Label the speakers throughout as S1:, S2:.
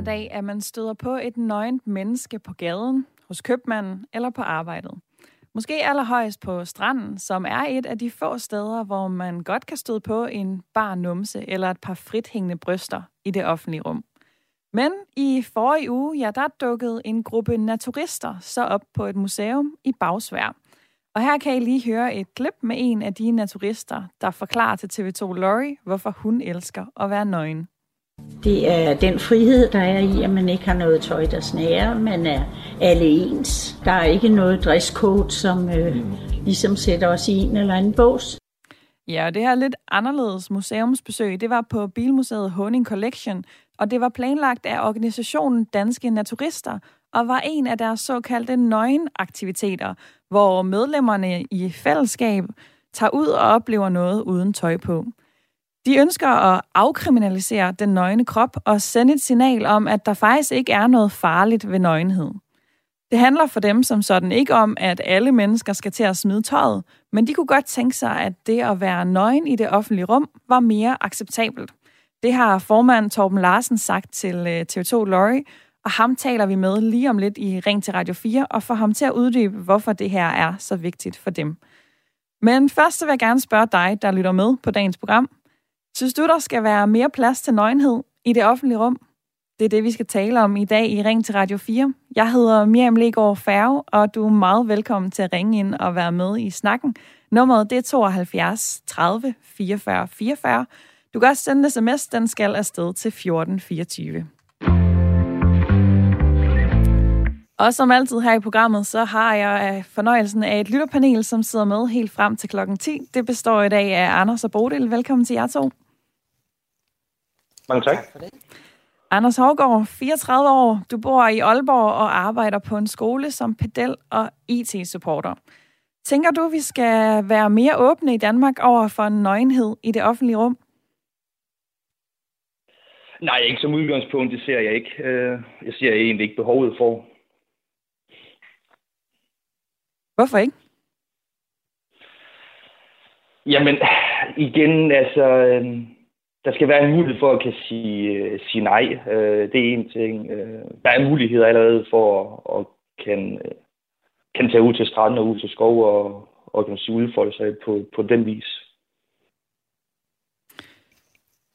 S1: hver dag, at man støder på et nøgent menneske på gaden, hos købmanden eller på arbejdet. Måske allerhøjst på stranden, som er et af de få steder, hvor man godt kan støde på en bar numse eller et par frithængende bryster i det offentlige rum. Men i forrige uge, ja, der dukkede en gruppe naturister så op på et museum i Bagsvær. Og her kan I lige høre et klip med en af de naturister, der forklarer til TV2 Lorry, hvorfor hun elsker at være nøgen.
S2: Det er den frihed, der er i, at man ikke har noget tøj, der snærer. Man er alle ens. Der er ikke noget dresscode, som øh, ligesom sætter os i en eller anden bås.
S1: Ja, og det her lidt anderledes museumsbesøg, det var på Bilmuseet Honing Collection, og det var planlagt af organisationen Danske Naturister, og var en af deres såkaldte nøgenaktiviteter, hvor medlemmerne i fællesskab tager ud og oplever noget uden tøj på. De ønsker at afkriminalisere den nøgne krop og sende et signal om, at der faktisk ikke er noget farligt ved nøgenhed. Det handler for dem som sådan ikke om, at alle mennesker skal til at smide tøjet, men de kunne godt tænke sig, at det at være nøgen i det offentlige rum var mere acceptabelt. Det har formand Torben Larsen sagt til øh, TV2 Lorry, og ham taler vi med lige om lidt i Ring til Radio 4, og får ham til at uddybe, hvorfor det her er så vigtigt for dem. Men først så vil jeg gerne spørge dig, der lytter med på dagens program. Synes du, der skal være mere plads til nøgenhed i det offentlige rum? Det er det, vi skal tale om i dag i Ring til Radio 4. Jeg hedder Miriam Legaard Færge, og du er meget velkommen til at ringe ind og være med i snakken. Nummeret det er 72 30 44 44. Du kan også sende sms, den skal afsted til 1424. Og som altid her i programmet, så har jeg øh, fornøjelsen af et lytterpanel, som sidder med helt frem til klokken 10. Det består i dag af Anders og Bodil. Velkommen til jer to.
S3: Mange tak.
S1: Anders Hårgaard, 34 år. Du bor i Aalborg og arbejder på en skole som pedel og IT-supporter. Tænker du, vi skal være mere åbne i Danmark over for en nøgenhed i det offentlige rum?
S3: Nej, ikke som udgangspunkt, det ser jeg ikke. Øh, jeg ser egentlig ikke behovet for.
S1: Hvorfor ikke?
S3: Jamen, igen, altså, øh, der skal være en mulighed for at kan sige, øh, sige nej. Øh, det er en ting. Øh, der er muligheder allerede for at, at kan, øh, kan tage ud til stranden og ud til skov og, og kan sige, udfolde sig på, på den vis.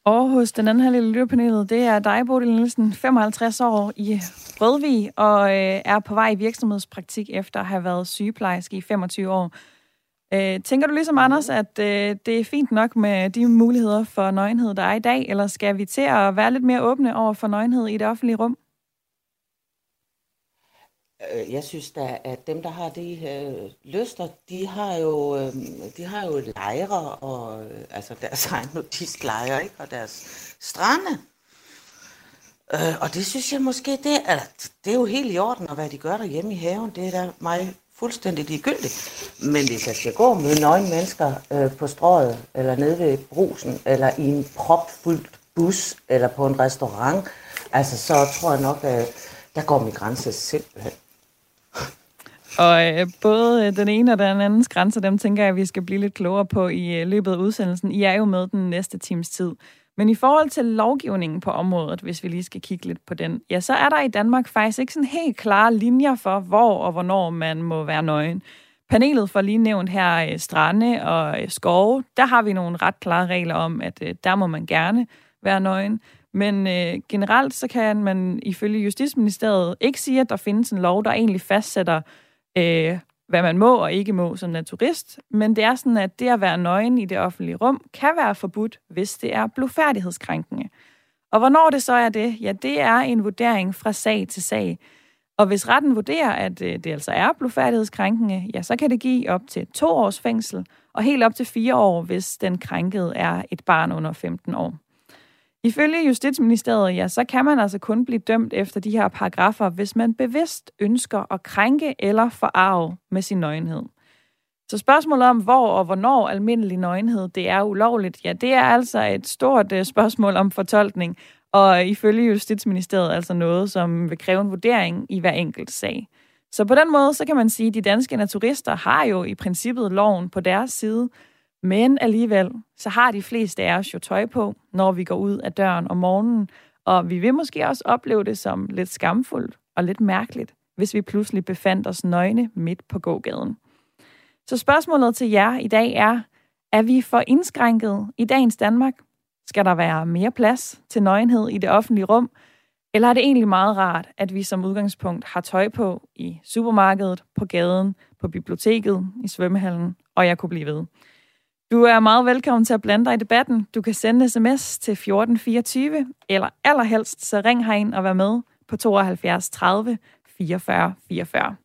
S1: Og hos den anden halvdel af lytterpanelet, det er dig, Bodil Nielsen, 55 år i Rødvig, og øh, er på vej i virksomhedspraktik efter at have været sygeplejerske i 25 år. Øh, tænker du ligesom Anders, at øh, det er fint nok med de muligheder for nøgenhed, der er i dag, eller skal vi til at være lidt mere åbne over for nøgenhed i det offentlige rum?
S4: Øh, jeg synes da, at dem, der har de øh, lyster, de har jo, øh, de har jo lejre, og, øh, altså deres egen nudistlejre, ikke? og deres strande. Øh, og det synes jeg måske, det er, det er jo helt i orden, og hvad de gør derhjemme i haven, det er da mig fuldstændig ligegyldigt. Men hvis jeg skal gå med nøgne mennesker øh, på strøget, eller nede ved brusen, eller i en propfyldt bus, eller på en restaurant, altså så tror jeg nok, at der går min grænse simpelthen.
S1: Og øh, både øh, den ene og den andens grænser, dem tænker jeg, at vi skal blive lidt klogere på i øh, løbet af udsendelsen. I er jo med den næste times tid. Men i forhold til lovgivningen på området, hvis vi lige skal kigge lidt på den, ja, så er der i Danmark faktisk ikke sådan helt klare linjer for, hvor og hvornår man må være nøgen. Panelet for lige nævnt her øh, strande og øh, skove, der har vi nogle ret klare regler om, at øh, der må man gerne være nøgen. Men øh, generelt så kan man ifølge Justitsministeriet ikke sige, at der findes en lov, der egentlig fastsætter, øh, hvad man må og ikke må som naturist, men det er sådan, at det at være nøgen i det offentlige rum kan være forbudt, hvis det er blodfærdighedskrænkende. Og hvornår det så er det? Ja, det er en vurdering fra sag til sag. Og hvis retten vurderer, at øh, det altså er blodfærdighedskrænkende, ja, så kan det give op til to års fængsel, og helt op til fire år, hvis den krænkede er et barn under 15 år. Ifølge Justitsministeriet, ja, så kan man altså kun blive dømt efter de her paragrafer, hvis man bevidst ønsker at krænke eller forarve med sin nøgenhed. Så spørgsmålet om, hvor og hvornår almindelig nøgenhed det er ulovligt, ja, det er altså et stort øh, spørgsmål om fortolkning, og ifølge Justitsministeriet altså noget, som vil kræve en vurdering i hver enkelt sag. Så på den måde, så kan man sige, at de danske naturister har jo i princippet loven på deres side, men alligevel, så har de fleste af os jo tøj på, når vi går ud af døren om morgenen. Og vi vil måske også opleve det som lidt skamfuldt og lidt mærkeligt, hvis vi pludselig befandt os nøgne midt på gågaden. Så spørgsmålet til jer i dag er, er vi for indskrænket i dagens Danmark? Skal der være mere plads til nøgenhed i det offentlige rum? Eller er det egentlig meget rart, at vi som udgangspunkt har tøj på i supermarkedet, på gaden, på biblioteket, i svømmehallen, og jeg kunne blive ved. Du er meget velkommen til at blande dig i debatten. Du kan sende sms til 1424, eller allerhelst så ring herind og vær med på 72 30 44 44.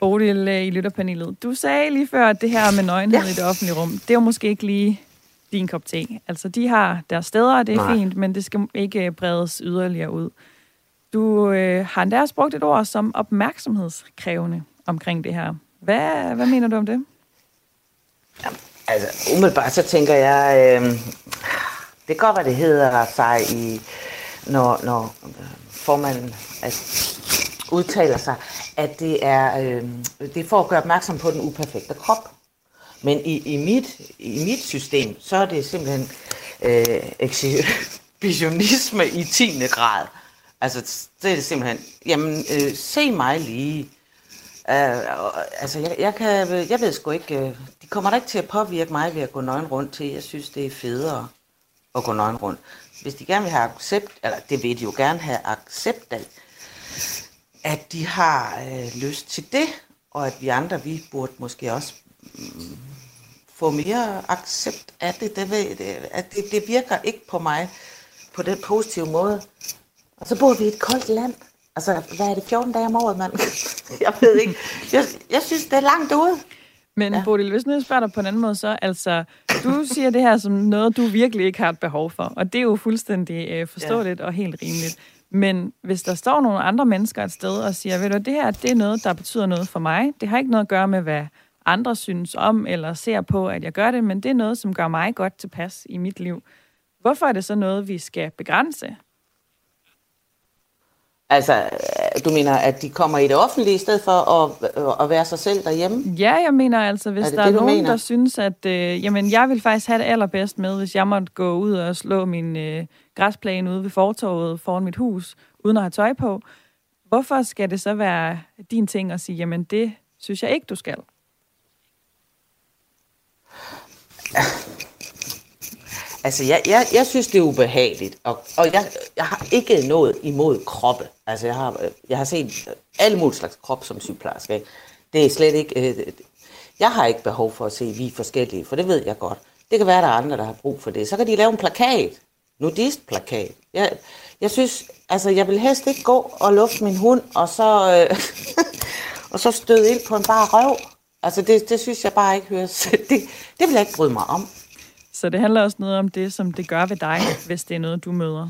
S1: Bodil øh, i lytterpanelet. Du sagde lige før, at det her med nøgenhed ja. i det offentlige rum, det er jo måske ikke lige din kop te. Altså, de har deres steder, og det er Nej. fint, men det skal ikke bredes yderligere ud. Du øh, har endda også brugt et ord som opmærksomhedskrævende omkring det her. Hvad, hvad mener du om det?
S4: Ja, altså, umiddelbart så tænker jeg, øh, det går, hvad det hedder sig i, når, når øh, formanden altså, udtaler sig, at det er, øh, det er for at gøre opmærksom på den uperfekte krop. Men i, i, mit, i mit system, så er det simpelthen øh, exhibitionisme i 10. grad. Altså, det er det simpelthen, jamen, øh, se mig lige. Uh, altså, jeg, jeg, kan, jeg ved sgu ikke, uh, de kommer da ikke til at påvirke mig ved at gå nøgen rundt til. Jeg synes, det er federe at gå nøgen rundt. Hvis de gerne vil have accept, eller det vil de jo gerne have accept af, at de har øh, lyst til det, og at vi andre, vi burde måske også mm, få mere accept af det. det, ved, det at det, det virker ikke på mig på den positive måde. Og så bor vi i et koldt land. Altså, hvad er det, 14 dage om året, mand? jeg ved ikke. Jeg, jeg synes, det er langt ude.
S1: Men ja. Bodil, hvis nu spørger dig på en anden måde, så altså, du siger det her som noget, du virkelig ikke har et behov for, og det er jo fuldstændig øh, forståeligt ja. og helt rimeligt. Men hvis der står nogle andre mennesker et sted og siger, ved du, det her det er noget, der betyder noget for mig, det har ikke noget at gøre med, hvad andre synes om eller ser på, at jeg gør det, men det er noget, som gør mig godt tilpas i mit liv. Hvorfor er det så noget, vi skal begrænse?
S4: Altså, du mener, at de kommer i det offentlige i stedet for at, at være sig selv derhjemme?
S1: Ja, jeg mener altså, hvis er det der det, er nogen, mener? der synes, at øh, jamen, jeg vil faktisk have det allerbedst med, hvis jeg måtte gå ud og slå min øh, græsplæne ude ved fortorvet foran mit hus, uden at have tøj på. Hvorfor skal det så være din ting at sige, jamen det synes jeg ikke, du skal?
S4: Altså, jeg, jeg, jeg synes, det er ubehageligt, og, og jeg, jeg har ikke noget imod kroppe. Altså, jeg har, øh, jeg har set øh, alle mulige slags krop som sygeplejerske. Det er slet ikke... Øh, jeg har ikke behov for at se, at vi er forskellige, for det ved jeg godt. Det kan være, at der er andre, der har brug for det. Så kan de lave en plakat. Nudist-plakat. Jeg, jeg synes, altså, jeg vil helst ikke gå og lufte min hund, og så, øh, og så støde ind på en bare røv. Altså, det, det synes jeg bare ikke høres. Det, det vil jeg ikke bryde mig om.
S1: Så det handler også noget om det, som det gør ved dig, hvis det er noget, du møder.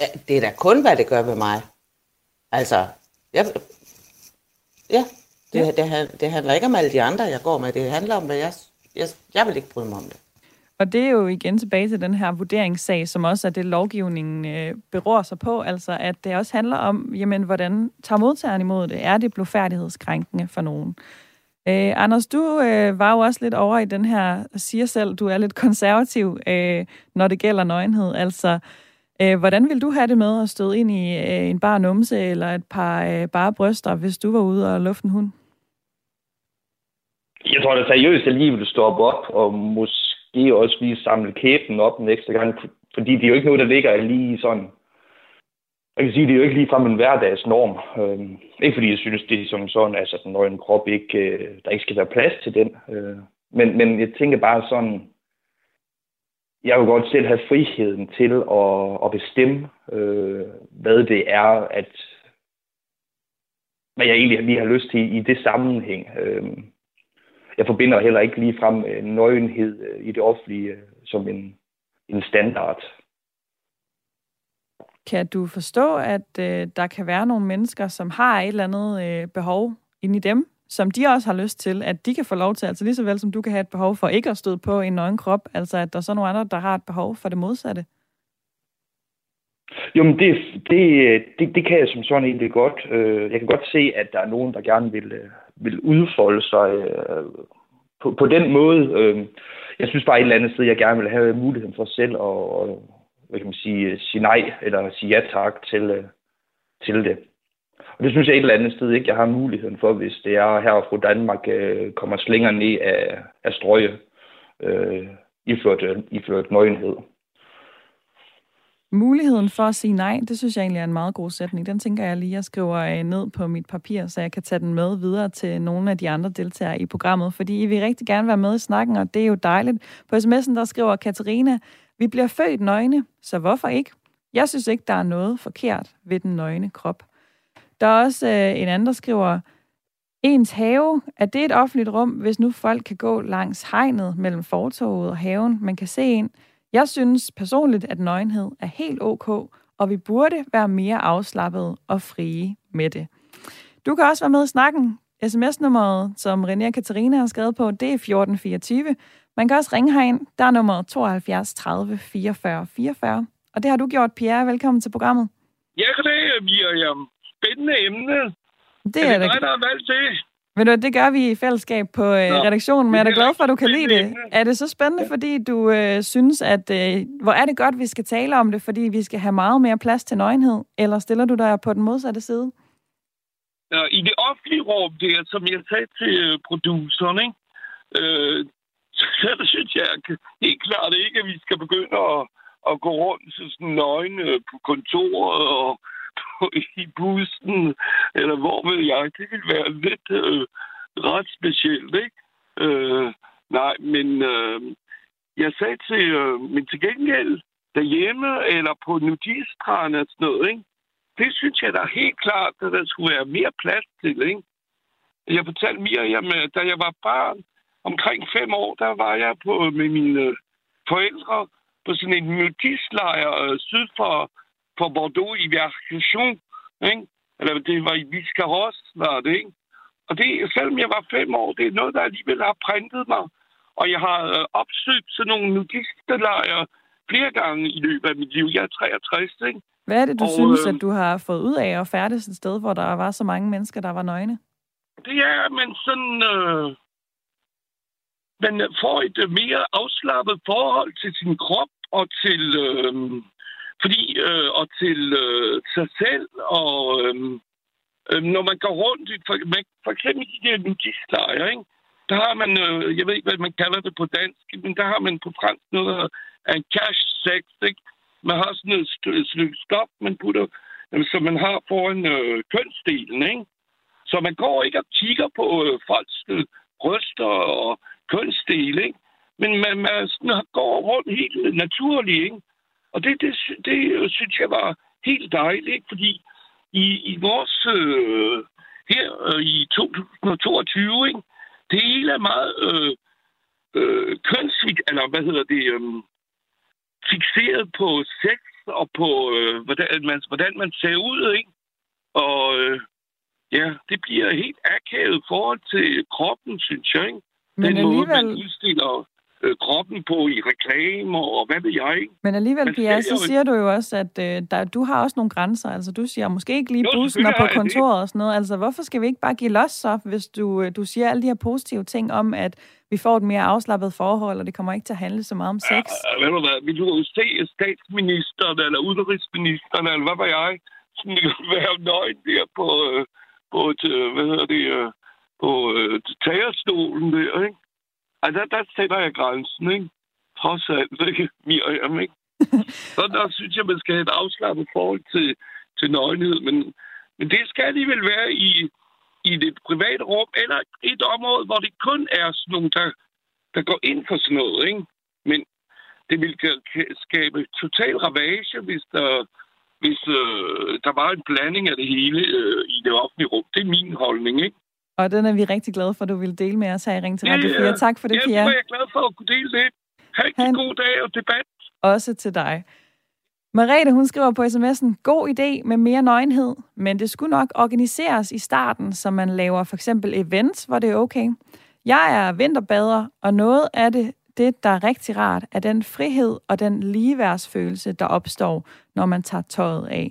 S4: Ja, det er da kun, hvad det gør ved mig. Altså, jeg, ja, det, ja. Det, det handler ikke om alle de andre, jeg går med. Det handler om, hvad jeg, jeg, jeg vil ikke bryde mig om det.
S1: Og det er jo igen tilbage til den her vurderingssag, som også er det, lovgivningen øh, beror sig på. Altså, at det også handler om, jamen, hvordan tager modtageren imod det? Er det blodfærdighedskrænkende for nogen? Øh, Anders, du øh, var jo også lidt over i den her, siger selv, du er lidt konservativ, øh, når det gælder nøgenhed. Altså, øh, hvordan vil du have det med at støde ind i øh, en bar numse eller et par øh, bare bryster, hvis du var ude og lufte en hund?
S3: Jeg tror da seriøst, at lige vil stoppe op og måske også lige samle kæben op en ekstra gang, fordi det er jo ikke noget, der ligger lige sådan jeg kan sige, det er jo ikke ligefrem en hverdagsnorm. Øh, ikke fordi jeg synes, det er som sådan, altså den nøgne krop ikke, øh, der ikke skal være plads til den. Øh, men, men jeg tænker bare sådan, jeg vil godt selv have friheden til at, at bestemme, øh, hvad det er, at hvad jeg egentlig lige har lyst til i det sammenhæng. Øh, jeg forbinder heller ikke ligefrem øh, nøgenhed øh, i det offentlige øh, som en, en standard.
S1: Kan du forstå, at øh, der kan være nogle mennesker, som har et eller andet øh, behov inde i dem, som de også har lyst til, at de kan få lov til, altså lige så vel som du kan have et behov for ikke at støde på en nøgen krop, altså at der er så nogle andre, der har et behov for det modsatte?
S3: Jo, men det, det, det, det kan jeg som sådan egentlig godt. Øh, jeg kan godt se, at der er nogen, der gerne vil, øh, vil udfolde sig øh, på, på den måde. Jeg synes bare et eller andet sted, jeg gerne vil have muligheden for selv at hvad kan man sige, øh, sige nej eller sige ja tak til, øh, til det. Og det synes jeg et eller andet sted ikke, jeg har muligheden for, hvis det er her fra Danmark øh, kommer slinger ned af, af strøje øh, iført, øh, iført nøgenhed.
S1: Muligheden for at sige nej, det synes jeg egentlig er en meget god sætning. Den tænker jeg lige, jeg skriver øh, ned på mit papir, så jeg kan tage den med videre til nogle af de andre deltagere i programmet, fordi I vil rigtig gerne være med i snakken, og det er jo dejligt. På sms'en der skriver Katarina, vi bliver født nøgne, så hvorfor ikke? Jeg synes ikke, der er noget forkert ved den nøgne krop. Der er også øh, en anden, der skriver, ens have, er det et offentligt rum, hvis nu folk kan gå langs hegnet mellem fortoget og haven, man kan se en? Jeg synes personligt, at nøgenhed er helt ok, og vi burde være mere afslappede og frie med det. Du kan også være med i snakken. SMS-nummeret, som René og Katarina har skrevet på, det er 1424. Man kan også ringe herind. Der er nummer 72 30 44 44. Og det har du gjort, Pierre. Velkommen til programmet.
S5: Ja, det, Miriam. Spændende emne.
S1: Det er, er det
S5: dig, der har valgt det.
S1: Ved du, det gør vi i fællesskab på øh, redaktionen, men jeg er da glad for, at du kan lide det. Er det så spændende, fordi du øh, synes, at øh, hvor er det godt, vi skal tale om det, fordi vi skal have meget mere plads til nøgenhed, eller stiller du dig på den modsatte side?
S5: Ja, I det offentlige rum, det er, som jeg sagde til øh, produceren, ikke? Øh, så der synes jeg helt klart ikke, at vi skal begynde at, at gå rundt så sådan nøgne øh, på kontoret og på, i bussen, eller hvor ved jeg. Det ville være lidt øh, ret specielt, ikke? Øh, nej, men øh, jeg sagde til, øh, men til gengæld derhjemme eller på nudiststrand og sådan noget, ikke? Det synes jeg da helt klart, at der skulle være mere plads til, ikke? Jeg fortalte Miriam, da jeg var barn, omkring fem år, der var jeg på med mine forældre på sådan en nudistlejr øh, syd for for Bordeaux i Version, ikke? Eller det var i Viscaros, var det, ikke? Og det, selvom jeg var fem år, det er noget, der alligevel har printet mig. Og jeg har øh, opsøgt sådan nogle nudistelejre flere gange i løbet af mit liv. Jeg er 63, ikke?
S1: Hvad er det, du og, synes, øh, at du har fået ud af at færdes et sted, hvor der var så mange mennesker, der var nøgne?
S5: Det er, men sådan... Øh, man får et mere afslappet forhold til sin krop og til, øh, fordi, øh, og til øh, sig selv, og øh, øh, når man går rundt, i, for, man, for eksempel i de der nudistlejre, ikke? der har man, øh, jeg ved ikke, hvad man kalder det på dansk, men der har man på fransk noget af en cash sex, ikke? Man har sådan et stykke stof, man putter, øh, som man har foran øh, kønsdelen, ikke? Så man går ikke og kigger på øh, folks øh, bryster og kønsdel, ikke? Men man, man sådan, går rundt helt naturligt, ikke? Og det, det, det synes jeg var helt dejligt, fordi i, i vores øh, her øh, i 2022, ikke, det hele er meget øh, øh, kønsvigt, eller hvad hedder det, øh, fixeret på sex og på, øh, hvordan, man, hvordan man ser ud, ikke? Og øh, ja, det bliver helt akavet forhold til kroppen, synes jeg, ikke?
S1: Men Den alligevel... måde, man
S5: udstiller øh, kroppen på i reklamer og hvad ved jeg.
S1: Men alligevel, Pia, så siger du jo også, at øh, der, du har også nogle grænser. Altså, du siger måske ikke lige bussen og på kontoret og sådan noget. Altså, hvorfor skal vi ikke bare give los så, hvis du, øh, du siger alle de her positive ting om, at vi får et mere afslappet forhold, og det kommer ikke til at handle så meget om sex?
S5: Ja, ved du hvad, vil du se statsministeren eller udenrigsministeren, eller hvad var jeg, sådan være nøgen der på, øh, på et, øh, hvad hedder det, på øh, tagerstolen der, ikke? Ej, der, der sætter jeg grænsen, ikke? Trods alt, ikke? Miriam, ikke? Så der synes jeg, man skal have et afslappet forhold til, til nøgenhed, men, men det skal alligevel være i, i det private rum, eller et område, hvor det kun er sådan nogle, der, der går ind for sådan noget, ikke? Men det vil skabe total ravage, hvis der, hvis øh, der var en blanding af det hele øh, i det offentlige rum. Det er min holdning, ikke?
S1: Og den er vi rigtig glade for, at du vil dele med os her i Ring til Radio 4. Ja, tak for det,
S5: ja,
S1: Pia.
S5: Ja, jeg er glad for at kunne dele det. Ha' en Han... god dag og debat.
S1: Også til dig. Marete, hun skriver på sms'en, god idé med mere nøgenhed, men det skulle nok organiseres i starten, så man laver for eksempel events, hvor det er okay. Jeg er vinterbader, og noget af det, det, der er rigtig rart, er den frihed og den ligeværdsfølelse, der opstår, når man tager tøjet af.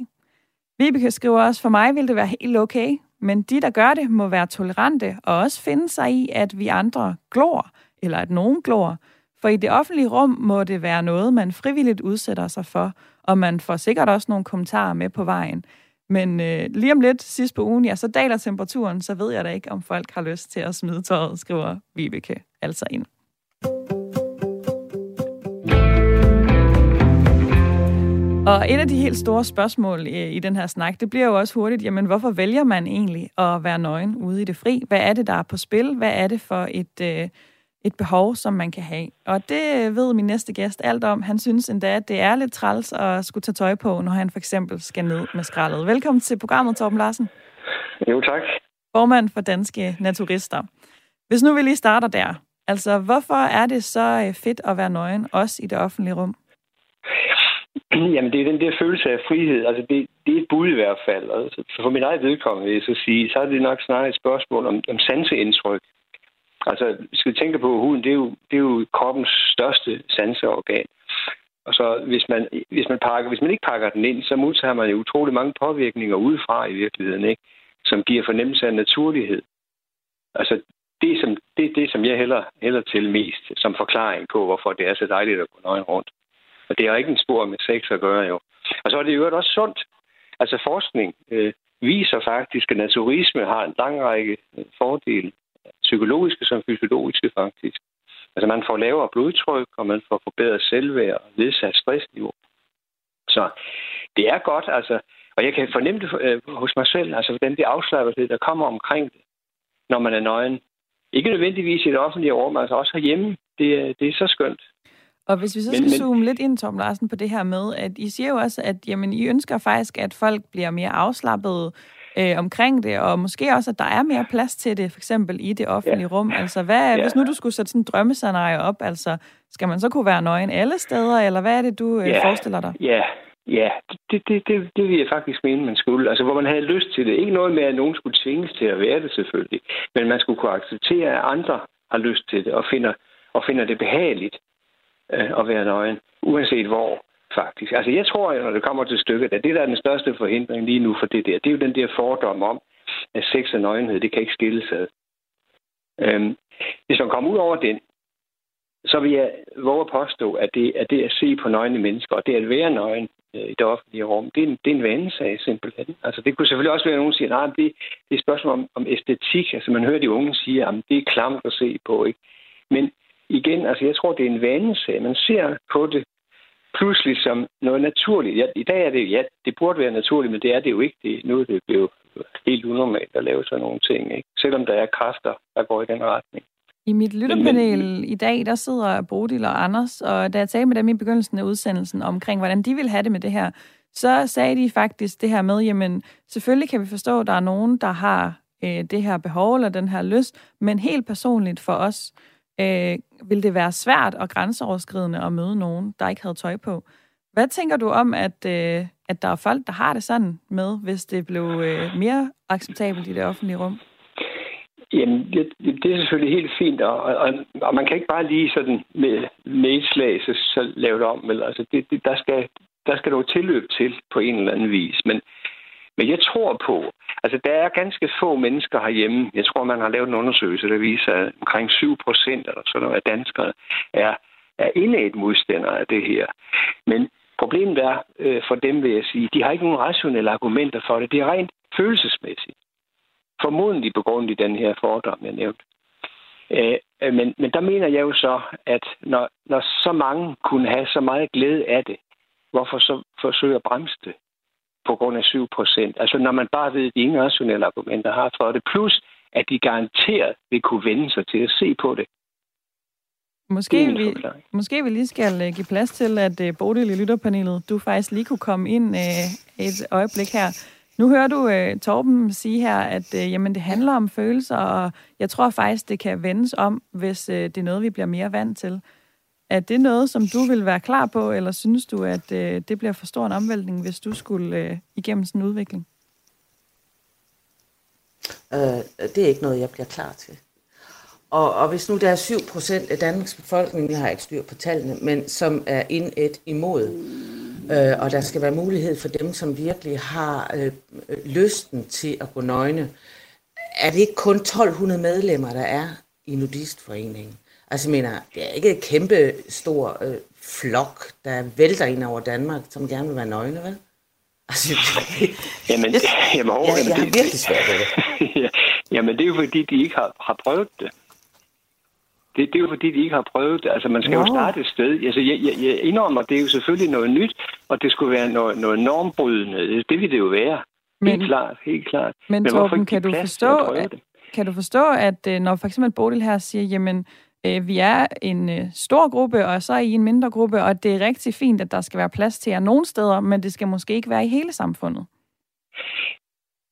S1: Vibeke skriver også, for mig vil det være helt okay, men de, der gør det, må være tolerante og også finde sig i, at vi andre glor, eller at nogen glor. For i det offentlige rum må det være noget, man frivilligt udsætter sig for, og man får sikkert også nogle kommentarer med på vejen. Men øh, lige om lidt, sidst på ugen, ja, så daler temperaturen, så ved jeg da ikke, om folk har lyst til at smide tøjet, skriver Vibeke altså ind. Og et af de helt store spørgsmål i, i den her snak, det bliver jo også hurtigt, jamen hvorfor vælger man egentlig at være nøgen ude i det fri? Hvad er det, der er på spil? Hvad er det for et, øh, et behov, som man kan have? Og det ved min næste gæst alt om. Han synes endda, at det er lidt træls at skulle tage tøj på, når han for eksempel skal ned med skraldet. Velkommen til programmet, Torben Larsen.
S6: Jo, tak.
S1: Formand for Danske Naturister. Hvis nu vi lige starter der. Altså, hvorfor er det så øh, fedt at være nøgen, også i det offentlige rum?
S6: Jamen, det er den der følelse af frihed. Altså, det, det er et bud i hvert fald. Altså, for min eget vedkommende vil jeg så sige, så er det nok snarere et spørgsmål om, om sanseindtryk. Altså, vi tænke på, at huden, det er, jo, det er jo kroppens største sanseorgan. Og så hvis man, hvis, man pakker, hvis man ikke pakker den ind, så modtager man jo utrolig mange påvirkninger udefra i virkeligheden, ikke? som giver fornemmelse af naturlighed. Altså, det, som, det det, som jeg hælder, hælder til mest som forklaring på, hvorfor det er så dejligt at gå nøgen rundt. Og det har ikke en spor med sex at gøre, jo. Og så er det jo også sundt. Altså forskning øh, viser faktisk, at naturisme har en lang række øh, fordele. Psykologiske som fysiologiske faktisk. Altså man får lavere blodtryk, og man får forbedret selvværd og nedsat stressniveau. Så det er godt, altså. Og jeg kan fornemme det øh, hos mig selv, altså den der afslappethed, der kommer omkring det, når man er nøgen. Ikke nødvendigvis i det offentlige rum, altså også herhjemme. Det, det er så skønt.
S1: Og hvis vi så skal men, men, zoome lidt ind, Tom Larsen, på det her med, at I siger jo også, at jamen, I ønsker faktisk, at folk bliver mere afslappede øh, omkring det, og måske også, at der er mere plads til det, for eksempel i det offentlige ja. rum. Altså, hvad, ja. hvis nu du skulle sætte sådan en drømmescenarie op, altså, skal man så kunne være nøgen alle steder, eller hvad er det, du øh, ja. forestiller dig?
S6: Ja, Ja, det, det, det, det vil jeg faktisk mene, man skulle. Altså, hvor man havde lyst til det. Ikke noget med, at nogen skulle tvinges til at være det, selvfølgelig. Men man skulle kunne acceptere, at andre har lyst til det, og finder, og finder det behageligt øh, at være nøgen, uanset hvor faktisk. Altså jeg tror, når det kommer til stykket, at det, der er den største forhindring lige nu for det der, det er jo den der fordom om, at sex og nøgenhed, det kan ikke skilles ad. Øhm, hvis man kommer ud over den, så vil jeg våge at påstå, at det, at det at se på nøgne mennesker, og det at være nøgen øh, i det offentlige rum, det er en, det er en vanesag simpelthen. Altså det kunne selvfølgelig også være, at nogen siger, nej, det, det er et spørgsmål om, om æstetik. Altså man hører de unge sige, at det er klamt at se på. Ikke? Men igen, altså jeg tror, det er en vanesag. Man ser på det pludselig som noget naturligt. Ja, I dag er det ja, det burde være naturligt, men det er det jo ikke. Det, nu er det blevet helt unormalt at lave sådan nogle ting, ikke? selvom der er kræfter, der går i den retning.
S1: I mit lytterpanel i dag, der sidder Bodil og Anders, og da jeg talte med dem i begyndelsen af udsendelsen omkring, hvordan de vil have det med det her, så sagde de faktisk det her med, jamen selvfølgelig kan vi forstå, at der er nogen, der har øh, det her behov eller den her lyst, men helt personligt for os, øh, ville det være svært og grænseoverskridende at møde nogen, der ikke havde tøj på. Hvad tænker du om, at, øh, at der er folk, der har det sådan med, hvis det blev øh, mere acceptabelt i det offentlige rum?
S6: Jamen, det, det er selvfølgelig helt fint, og, og, og man kan ikke bare lige sådan med, med et slag så, så lave det om. Vel? Altså, det, det, der, skal, der skal noget tilløb til på en eller anden vis. Men, men jeg tror på, altså der er ganske få mennesker herhjemme. Jeg tror, man har lavet en undersøgelse, der viser, at omkring 7 procent eller sådan noget af danskere er, er indædt modstandere af det her. Men problemet er øh, for dem, vil jeg sige, de har ikke nogen rationelle argumenter for det. Det er rent følelsesmæssigt. Formodentlig på grund af den her fordom, jeg nævnte. Øh, øh men, men der mener jeg jo så, at når, når så mange kunne have så meget glæde af det, hvorfor så forsøge at bremse det? På grund af 7 procent. Altså når man bare ved, at de ingen rationelle argumenter har for det, plus at de garanteret vil kunne vende sig til at se på det.
S1: Måske vi, måske vi lige skal uh, give plads til, at uh, Bodil i lytterpanelet, du faktisk lige kunne komme ind uh, et øjeblik her. Nu hører du uh, Torben sige her, at uh, jamen, det handler om følelser, og jeg tror faktisk, det kan vendes om, hvis uh, det er noget, vi bliver mere vant til. Er det noget, som du vil være klar på, eller synes du, at øh, det bliver for stor en omvæltning, hvis du skulle øh, igennem sådan en udvikling?
S4: Øh, det er ikke noget, jeg bliver klar til. Og, og hvis nu der er 7% af Danmarks befolkning, jeg har ikke styr på tallene, men som er indet imod Øh, og der skal være mulighed for dem, som virkelig har øh, lysten til at gå nøgne. Er det ikke kun 1200 medlemmer, der er i nudistforeningen? Altså jeg mener, det er ikke et kæmpe stor øh, flok, der vælter ind over Danmark, som gerne vil være nøgne, vel? Altså,
S6: jamen,
S4: jeg,
S6: jamen,
S4: jeg, jeg, jeg har virkelig svært ved det.
S6: ja, jamen, det er jo fordi, de ikke har, har prøvet det. det. Det er jo fordi, de ikke har prøvet det. Altså, man skal Nå. jo starte et sted. Altså, jeg, jeg, jeg indrømmer, det er jo selvfølgelig noget nyt, og det skulle være noget, noget normbrydende. Det vil det jo være. Men, helt klart, helt klart.
S1: Men, men Torben, kan du, forstå, at, kan du forstå, at når for eksempel Bodil her siger, jamen, øh, Øh, vi er en øh, stor gruppe, og så er I en mindre gruppe, og det er rigtig fint, at der skal være plads til jer nogle steder, men det skal måske ikke være i hele samfundet.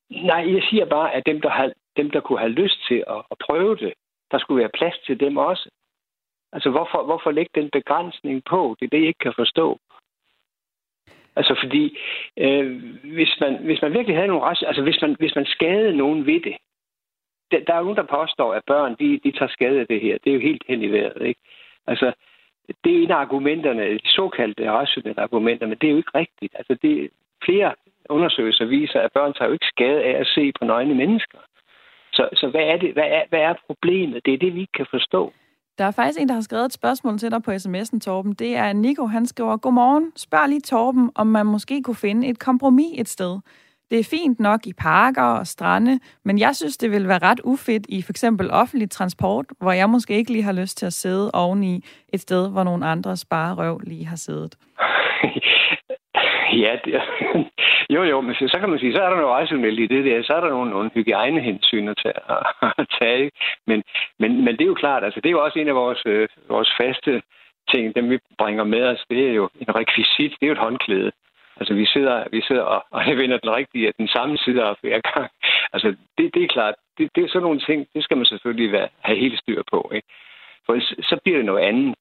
S6: Nej, jeg siger bare, at dem, der, har, dem, der kunne have lyst til at, at prøve det, der skulle være plads til dem også. Altså, hvorfor, hvorfor lægge den begrænsning på? Det er det, jeg ikke kan forstå. Altså, fordi øh, hvis, man, hvis man virkelig havde nogle rest, altså hvis man, hvis man skadede nogen ved det, der, der er nogen, der påstår, at børn, de, de tager skade af det her. Det er jo helt hen i vejret, ikke? Altså, det er en af argumenterne, de såkaldte rationelle argumenter, men det er jo ikke rigtigt. Altså, det, flere undersøgelser viser, at børn tager jo ikke skade af at se på nøgne mennesker. Så, så hvad, er det, hvad, er, hvad er problemet? Det er det, vi ikke kan forstå.
S1: Der er faktisk en, der har skrevet et spørgsmål til dig på sms'en, Torben. Det er Nico, han skriver, Godmorgen, spørg lige Torben, om man måske kunne finde et kompromis et sted. Det er fint nok i parker og strande, men jeg synes, det vil være ret ufedt i for eksempel offentlig transport, hvor jeg måske ikke lige har lyst til at sidde oveni et sted, hvor nogle andre røv lige har siddet.
S6: Ja, det, jo jo, men så kan man sige, så er der noget rationelt i det der, så er der nogle, nogle hygiejnehensyn at tage, at tage. Men, men, men det er jo klart, altså det er jo også en af vores, øh, vores faste ting, dem vi bringer med os, det er jo en rekvisit, det er jo et håndklæde. Altså, vi sidder, vi sidder og, og jeg vender den rigtige, at den samme side af hver gang. Altså, det, det er klart. Det, det er sådan nogle ting, det skal man selvfølgelig være, have helt styr på. Ikke? For så bliver det noget andet.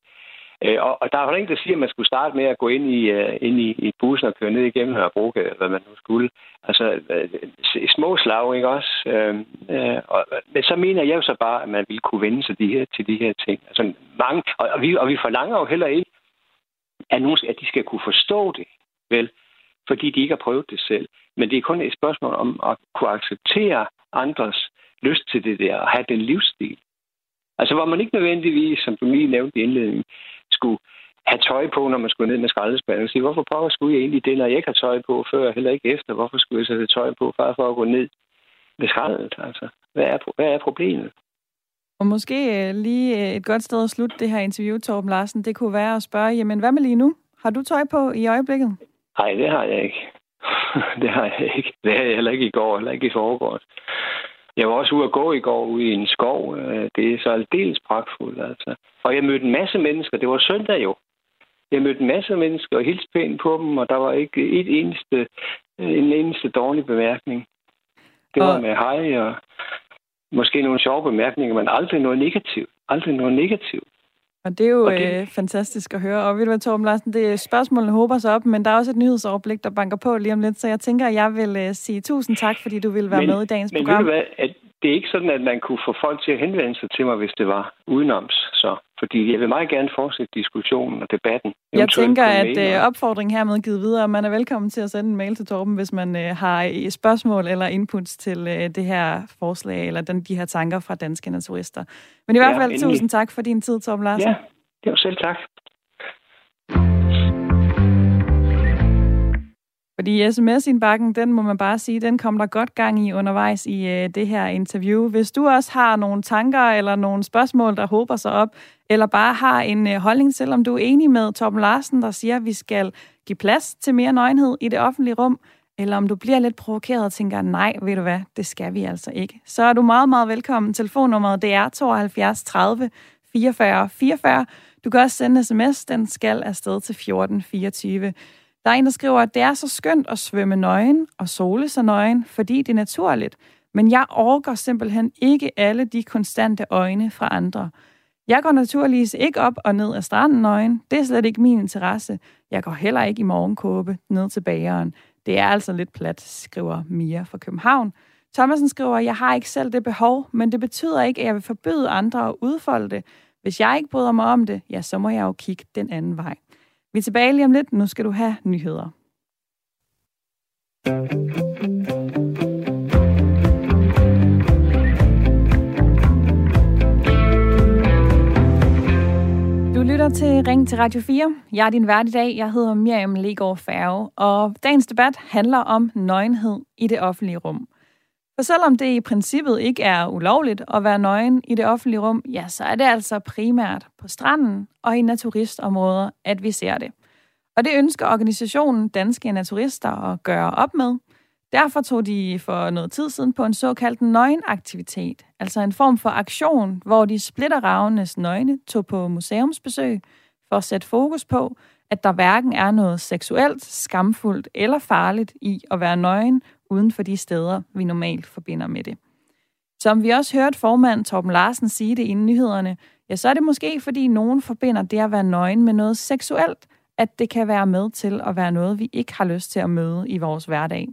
S6: Øh, og, og der er jo ingen, der siger, at man skulle starte med at gå ind i, uh, ind i, i bussen og køre ned igennem Hørebrukke, hvad man nu skulle. Altså, uh, små slag, ikke også? Uh, uh, og, men så mener jeg jo så bare, at man ville kunne vende sig de her, til de her ting. Altså, mange, og, og, vi, og vi forlanger jo heller ikke, at, nogen, at de skal kunne forstå det. Vel? Fordi de ikke har prøvet det selv. Men det er kun et spørgsmål om at kunne acceptere andres lyst til det der, og have den livsstil. Altså hvor man ikke nødvendigvis, som du lige nævnte i indledningen, skulle have tøj på, når man skulle ned med skraldespanden. Og sige, hvorfor prøver skulle jeg egentlig det, når jeg ikke har tøj på før, heller ikke efter? Hvorfor skulle jeg sætte tøj på, bare for at gå ned med skraldet? Altså, hvad er, hvad er problemet?
S1: Og måske øh, lige øh, et godt sted at slutte det her interview, Torben Larsen, det kunne være at spørge, jamen hvad med lige nu? Har du tøj på i øjeblikket?
S6: Nej, det har jeg ikke. det har jeg ikke. Det har jeg heller ikke i går, heller ikke i forgårs. Jeg var også ude at gå i går ude i en skov. Øh, det er så aldeles pragtfuldt, altså. Og jeg mødte en masse mennesker. Det var søndag jo. Jeg mødte en masse mennesker og hilste pænt på dem, og der var ikke et eneste, en eneste dårlig bemærkning. Det var med hej og måske nogle sjove bemærkninger, men aldrig noget negativt. Aldrig noget negativt.
S1: Og det er jo det... øh, fantastisk at høre. Og ved du hvad, Torben Larsen, det er spørgsmålene håber sig op, men der er også et nyhedsoverblik, der banker på lige om lidt, så jeg tænker, at jeg vil øh, sige tusind tak, fordi du vil være men, med i dagens
S6: men
S1: program.
S6: Men ved du hvad, at det er ikke sådan, at man kunne få folk til at henvende sig til mig, hvis det var udenoms. Så, fordi jeg vil meget gerne fortsætte diskussionen og debatten.
S1: Jeg tænker, at øh, opfordringen hermed givet videre. Man er velkommen til at sende en mail til Torben, hvis man øh, har spørgsmål eller inputs til øh, det her forslag, eller den, de her tanker fra danske naturister. Men i hvert fald, ja, tusind tak for din tid, Torben Larsen.
S6: Ja, det var selv tak.
S1: Fordi sms-indbakken, den må man bare sige, den kom der godt gang i undervejs i øh, det her interview. Hvis du også har nogle tanker eller nogle spørgsmål, der håber sig op, eller bare har en øh, holdning, selvom du er enig med Tom Larsen, der siger, at vi skal give plads til mere nøgenhed i det offentlige rum, eller om du bliver lidt provokeret og tænker, nej, ved du hvad, det skal vi altså ikke. Så er du meget, meget velkommen. Telefonnummeret det er 72 30 44 44. Du kan også sende sms, den skal afsted til 1424. Der er en, der skriver, at det er så skønt at svømme nøgen og sole sig nøgen, fordi det er naturligt. Men jeg orker simpelthen ikke alle de konstante øjne fra andre. Jeg går naturligvis ikke op og ned af stranden nøgen. Det er slet ikke min interesse. Jeg går heller ikke i morgenkåbe ned til bageren. Det er altså lidt plat, skriver Mia fra København. Thomasen skriver, jeg har ikke selv det behov, men det betyder ikke, at jeg vil forbyde andre at udfolde det. Hvis jeg ikke bryder mig om det, ja, så må jeg jo kigge den anden vej. Vi er tilbage lige om lidt. Nu skal du have nyheder. Du lytter til Ring til Radio 4. Jeg er din vært i dag. Jeg hedder Miriam Legaard Færge, og dagens debat handler om nøgenhed i det offentlige rum. For selvom det i princippet ikke er ulovligt at være nøgen i det offentlige rum, ja, så er det altså primært på stranden og i naturistområder, at vi ser det. Og det ønsker organisationen Danske Naturister at gøre op med. Derfor tog de for noget tid siden på en såkaldt nøgenaktivitet, altså en form for aktion, hvor de splitter ravenes nøgne tog på museumsbesøg for at sætte fokus på, at der hverken er noget seksuelt, skamfuldt eller farligt i at være nøgen uden for de steder, vi normalt forbinder med det. Som vi også hørte formand Torben Larsen sige det inden nyhederne, ja, så er det måske, fordi nogen forbinder det at være nøgen med noget seksuelt, at det kan være med til at være noget, vi ikke har lyst til at møde i vores hverdag.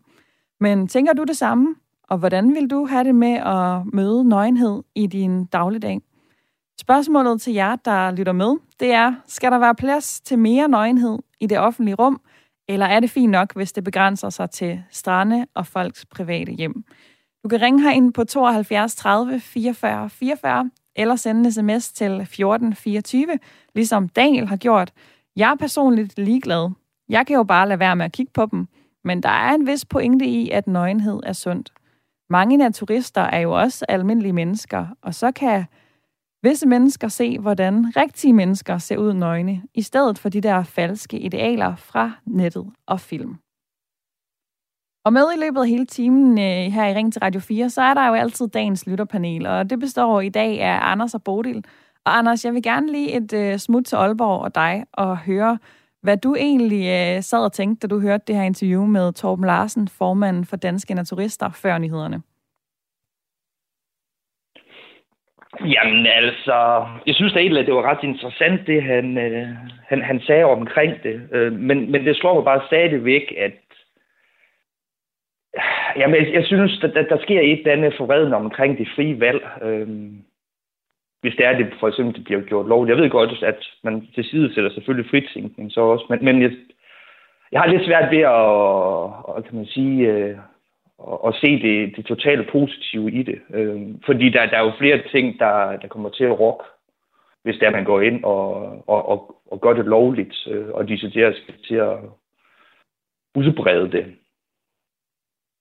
S1: Men tænker du det samme? Og hvordan vil du have det med at møde nøgenhed i din dagligdag? Spørgsmålet til jer, der lytter med, det er, skal der være plads til mere nøgenhed i det offentlige rum, eller er det fint nok, hvis det begrænser sig til strande og folks private hjem? Du kan ringe herind på 72 30 44 44, eller sende en sms til 1424, ligesom Daniel har gjort. Jeg er personligt ligeglad. Jeg kan jo bare lade være med at kigge på dem, men der er en vis pointe i, at nøgenhed er sundt. Mange naturister er jo også almindelige mennesker, og så kan visse mennesker se, hvordan rigtige mennesker ser ud nøgne, i stedet for de der falske idealer fra nettet og film. Og med i løbet af hele timen øh, her i Ring til Radio 4, så er der jo altid dagens lytterpanel, og det består i dag af Anders og Bodil. Og Anders, jeg vil gerne lige et øh, smut til Aalborg og dig og høre, hvad du egentlig øh, sad og tænkte, da du hørte det her interview med Torben Larsen, formanden for Danske Naturister, før nyhederne.
S3: Jamen altså, jeg synes da egentlig, at det var ret interessant, det han, øh, han, han sagde omkring det. Øh, men, men det slår mig bare stadigvæk, at jamen, jeg, jeg synes, at der, der sker et eller andet forredende omkring det frie valg. Øh, hvis det er, det for eksempel det bliver gjort lovligt. Jeg ved godt, at man til side sætter selvfølgelig fritænkning så også, men, men jeg, jeg har lidt svært ved at, at kan man sige, øh, at se det, det totale positive i det. Øh, fordi der, der er jo flere ting, der, der kommer til at rokke, hvis der man går ind og, og, og, og gør det lovligt, øh, og de skal til at udbrede det.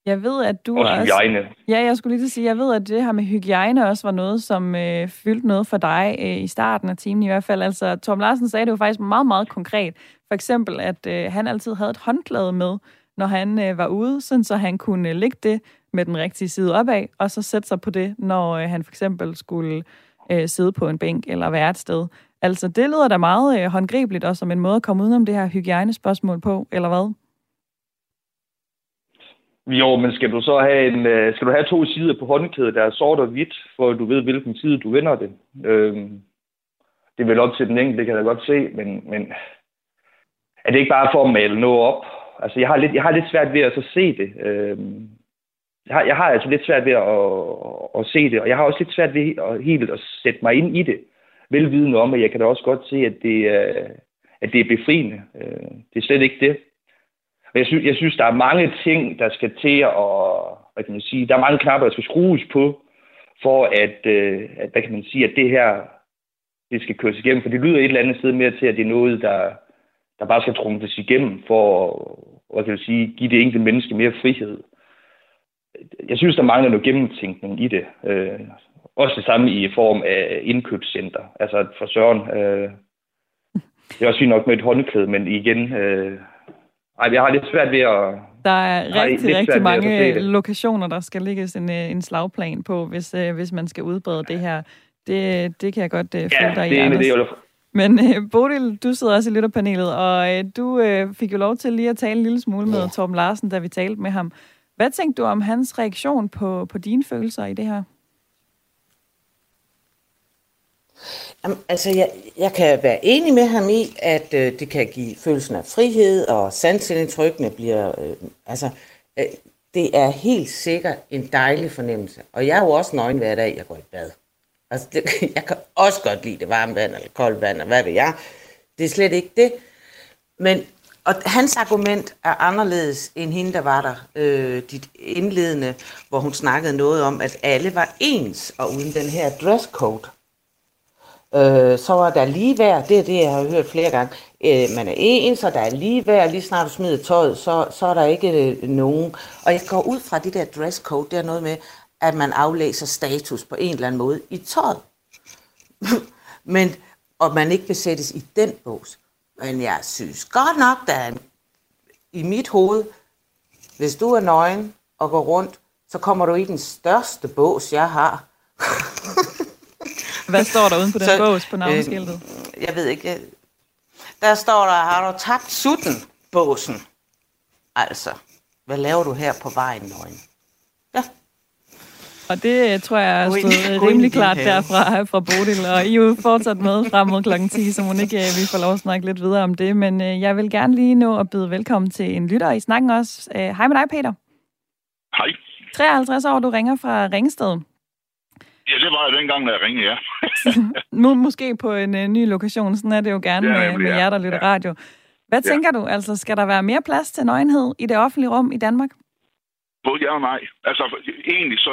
S1: Jeg ved, at du
S3: og også... hygiejne.
S1: Ja, jeg skulle lige sige, jeg ved, at det her med hygiejne også var noget, som øh, fyldte noget for dig øh, i starten af timen i hvert fald. Altså, Tom Larsen sagde det jo faktisk meget, meget konkret. For eksempel, at øh, han altid havde et håndklæde med, når han øh, var ude, sådan så han kunne øh, lægge det med den rigtige side opad, og så sætte sig på det, når øh, han for eksempel skulle øh, sidde på en bænk eller være et sted. Altså, det lyder da meget øh, håndgribeligt, og som en måde at komme udenom det her hygiejnespørgsmål på, eller hvad?
S3: Jo, men skal du så have en, øh, skal du have to sider på håndklædet, der er sort og hvidt, for du ved, hvilken side du vender det? Øhm, det er vel op til den enkelte, det kan jeg godt se, men, men er det ikke bare for at male noget op? Altså, jeg har lidt, jeg har lidt svært ved at så se det. Øhm, jeg, har, jeg har altså lidt svært ved at, at, at se det, og jeg har også lidt svært ved at, helt at sætte mig ind i det. Velvidende om, at jeg kan da også godt se, at det, øh, at det er befriende. Øh, det er slet ikke det. Jeg synes, jeg synes, der er mange ting, der skal til at, hvad kan man sige, der er mange knapper, der skal skrues på, for at, øh, at hvad kan man sige, at det her, det skal køres igennem. For det lyder et eller andet sted mere til, at det er noget, der, der bare skal trumfes igennem for hvad kan man sige, give det enkelte menneske mere frihed. Jeg synes, der mangler noget gennemtænkning i det. Øh, også det samme i form af indkøbscenter. Altså for Søren, øh, det er også fint nok med et håndklæde, men igen, øh, ej, jeg har lidt svært ved at...
S1: Der er rigtig, rigtig mange lokationer, der skal ligges en, øh, en slagplan på, hvis, øh, hvis man skal udbrede det her. Det, det kan jeg godt uh, følge ja, dig i, det, Anders. Det, men uh, Bodil, du sidder også i lytterpanelet, og uh, du uh, fik jo lov til lige at tale en lille smule med Torben Larsen, da vi talte med ham. Hvad tænkte du om hans reaktion på, på dine følelser i det her?
S4: Jamen, altså, jeg, jeg kan være enig med ham i, at øh, det kan give følelsen af frihed, og sansindtrykkene bliver... Øh, altså, øh, det er helt sikkert en dejlig fornemmelse. Og jeg er jo også nøgen hver dag, jeg går i bad. Altså, det, jeg kan også godt lide det varme vand, eller koldt vand, og hvad ved jeg. Det er slet ikke det. Men og hans argument er anderledes end hende, der var der, øh, dit indledende, hvor hun snakkede noget om, at alle var ens, og uden den her dresscode. Øh, så var der lige værd, det er det, jeg har hørt flere gange. Øh, man er ens, og der er lige værd, lige snart du smider tøjet, så, så er der ikke øh, nogen. Og jeg går ud fra det der dresscode, det er noget med, at man aflæser status på en eller anden måde i tøjet. Men, og man ikke besættes i den bås. Men jeg synes godt nok, der er i mit hoved, hvis du er nøgen og går rundt, så kommer du i den største bås, jeg har.
S1: Hvad står der uden på den så, bås på navneskiltet?
S4: Øh, jeg ved ikke. Der står der, har du tabt sutten, båsen? Altså, hvad laver du her på vejen, nøgen?
S1: Og det tror jeg er stået rimelig klart derfra fra Bodil, og I er jo fortsat med frem mod klokken 10, så må ikke vi får lov at snakke lidt videre om det. Men øh, jeg vil gerne lige nå at byde velkommen til en lytter i snakken også. Øh, hej med dig, Peter.
S7: Hej.
S1: 53 år, du ringer fra Ringsted.
S7: Ja, det var jeg dengang, da jeg ringede, ja.
S1: nu måske på en uh, ny lokation, sådan er det jo gerne ja, med, med jer, der lytter ja. radio. Hvad ja. tænker du? Altså, skal der være mere plads til nøgenhed i det offentlige rum i Danmark?
S7: Både ja og nej. Altså, egentlig så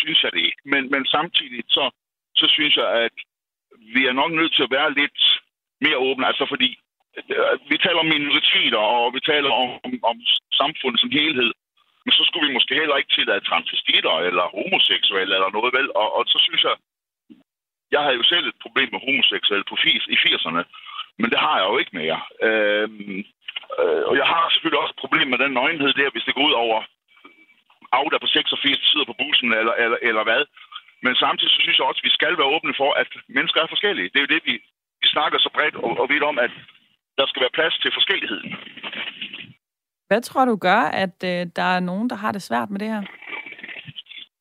S7: synes jeg det ikke. Men, men samtidig så, så synes jeg, at vi er nok nødt til at være lidt mere åbne. Altså, fordi øh, vi taler om minoriteter, og vi taler om, om, om samfundet som helhed. Men så skulle vi måske heller ikke tillade transvestitter eller homoseksuelle eller noget vel. Og, og så synes jeg, jeg havde jo selv et problem med homoseksuelle på 80, i 80'erne, men det har jeg jo ikke mere. Øhm, øh, og jeg har selvfølgelig også et problem med den nøgenhed der, hvis det går ud over Auda på 86 sidder på bussen, eller, eller, eller hvad. Men samtidig så synes jeg også, at vi skal være åbne for, at mennesker er forskellige. Det er jo det, vi, vi snakker så bredt og, og vidt om, at der skal være plads til forskelligheden.
S1: Hvad tror du gør, at øh, der er nogen, der har det svært med det her?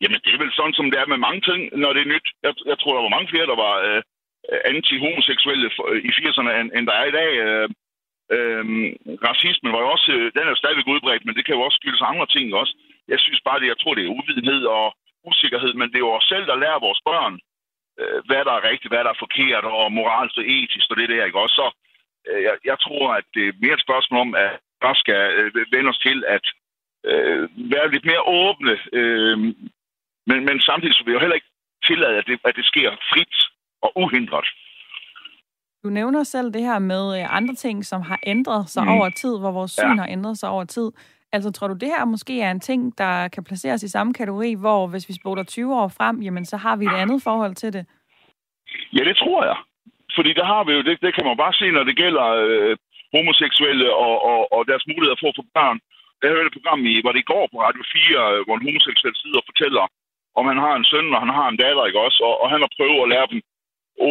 S7: Jamen, det er vel sådan, som det er med mange ting, når det er nyt. Jeg, jeg tror, der var mange flere, der var øh, anti-homoseksuelle øh, i 80'erne, end, end der er i dag. Øh, øh, racismen var jo også, øh, den er jo stadigvæk udbredt, men det kan jo også skyldes andre ting også. Jeg synes bare, det, jeg tror, det er uvidenhed og usikkerhed, men det er jo os selv, der lærer vores børn, øh, hvad der er rigtigt, hvad der er forkert, og moralsk og etisk, og det der, ikke også? Så øh, jeg, jeg tror, at det er mere et spørgsmål om, at der skal øh, vende os til at øh, være lidt mere åbne, øh, men, men samtidig så vil jeg jo heller ikke tillade, at det, at det sker frit og uhindret.
S1: Du nævner selv det her med øh, andre ting, som har ændret sig mm. over tid, hvor vores syn ja. har ændret sig over tid. Altså, tror du, det her måske er en ting, der kan placeres i samme kategori, hvor hvis vi spoler 20 år frem, jamen, så har vi et andet forhold til det?
S7: Ja, det tror jeg. Fordi der har vi jo, det, det kan man bare se, når det gælder øh, homoseksuelle og, og, og deres muligheder for at få børn. Jeg hørte et program i, var det i går på Radio 4, øh, hvor en homoseksuel sidder og fortæller, om han har en søn, og han har en datter, ikke også? Og, og han har prøvet at lære dem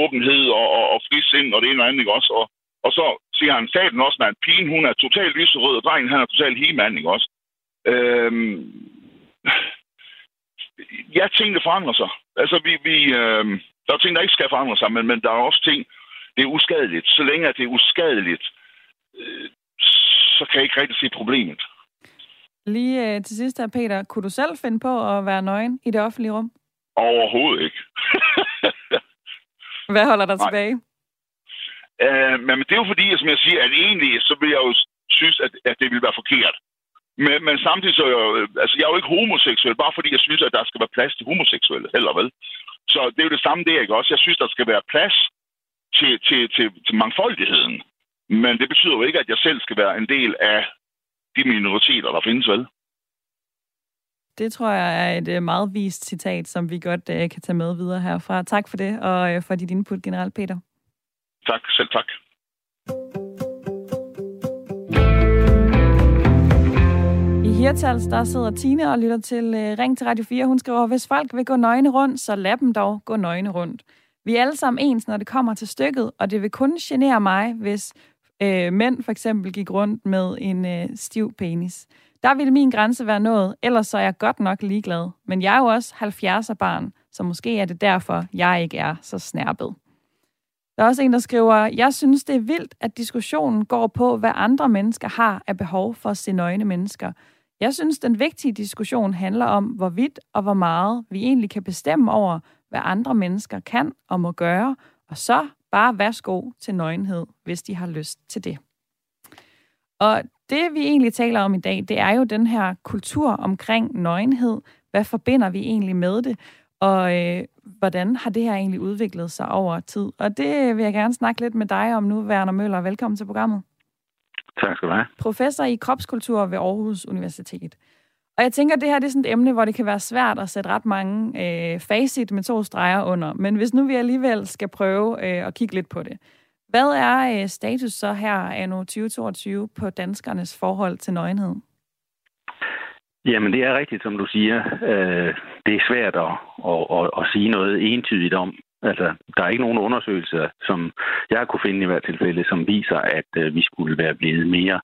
S7: åbenhed og, og, og frisind og det ene og andet, ikke også? Og, og så siger han staten også, at pigen, hun er totalt lyserød, og drengen, han er totalt himand, ikke også? Øhm, ja, tingene forandrer sig. Altså, vi, vi, øhm, der er ting, der ikke skal forandre sig, men, men der er også ting, det er uskadeligt. Så længe det er uskadeligt, øh, så kan jeg ikke rigtig se problemet.
S1: Lige øh, til sidst her, Peter. Kunne du selv finde på at være nøgen i det offentlige rum?
S7: Overhovedet ikke.
S1: Hvad holder dig Nej. tilbage?
S7: Øh, men det er jo fordi, som jeg siger, at egentlig så vil jeg jo synes, at, at det ville være forkert. Men, men samtidig så er jeg, altså jeg er jo ikke homoseksuel, bare fordi jeg synes, at der skal være plads til homoseksuelle, heller vel. Så det er jo det samme der, ikke også? Jeg synes, der skal være plads til, til, til, til mangfoldigheden. Men det betyder jo ikke, at jeg selv skal være en del af de minoriteter, der findes, vel?
S1: Det tror jeg er et øh, meget vist citat, som vi godt øh, kan tage med videre herfra. Tak for det, og uh, for dit input, generelt, Peter.
S7: Tak, selv tak.
S1: I Hirtals, der sidder Tine og lytter til øh, Ring til Radio 4. Hun skriver, hvis folk vil gå nøgne rundt, så lad dem dog gå nøgne rundt. Vi er alle sammen ens, når det kommer til stykket, og det vil kun genere mig, hvis øh, mænd for eksempel gik rundt med en øh, stiv penis. Der ville min grænse være nået, ellers så er jeg godt nok ligeglad. Men jeg er jo også 70'er barn, så måske er det derfor, jeg ikke er så snærpet. Der er også en, der skriver, jeg synes, det er vildt, at diskussionen går på, hvad andre mennesker har af behov for at se nøgne mennesker. Jeg synes, den vigtige diskussion handler om, hvorvidt og hvor meget vi egentlig kan bestemme over, hvad andre mennesker kan og må gøre, og så bare værsgo til nøgenhed, hvis de har lyst til det. Og det, vi egentlig taler om i dag, det er jo den her kultur omkring nøgenhed. Hvad forbinder vi egentlig med det? Og øh, hvordan har det her egentlig udviklet sig over tid? Og det vil jeg gerne snakke lidt med dig om nu, Werner Møller. Velkommen til programmet.
S8: Tak skal du have.
S1: Professor i kropskultur ved Aarhus Universitet. Og jeg tænker, at det her det er sådan et emne, hvor det kan være svært at sætte ret mange øh, facit med to streger under. Men hvis nu vi alligevel skal prøve øh, at kigge lidt på det. Hvad er øh, status så her anno 2022 på danskernes forhold til nøgenhed?
S8: Jamen, det er rigtigt, som du siger. Øh, det er svært at, at, at, at sige noget entydigt om. Altså, der er ikke nogen undersøgelser, som jeg kunne finde i hvert tilfælde, som viser, at øh, vi skulle være blevet mere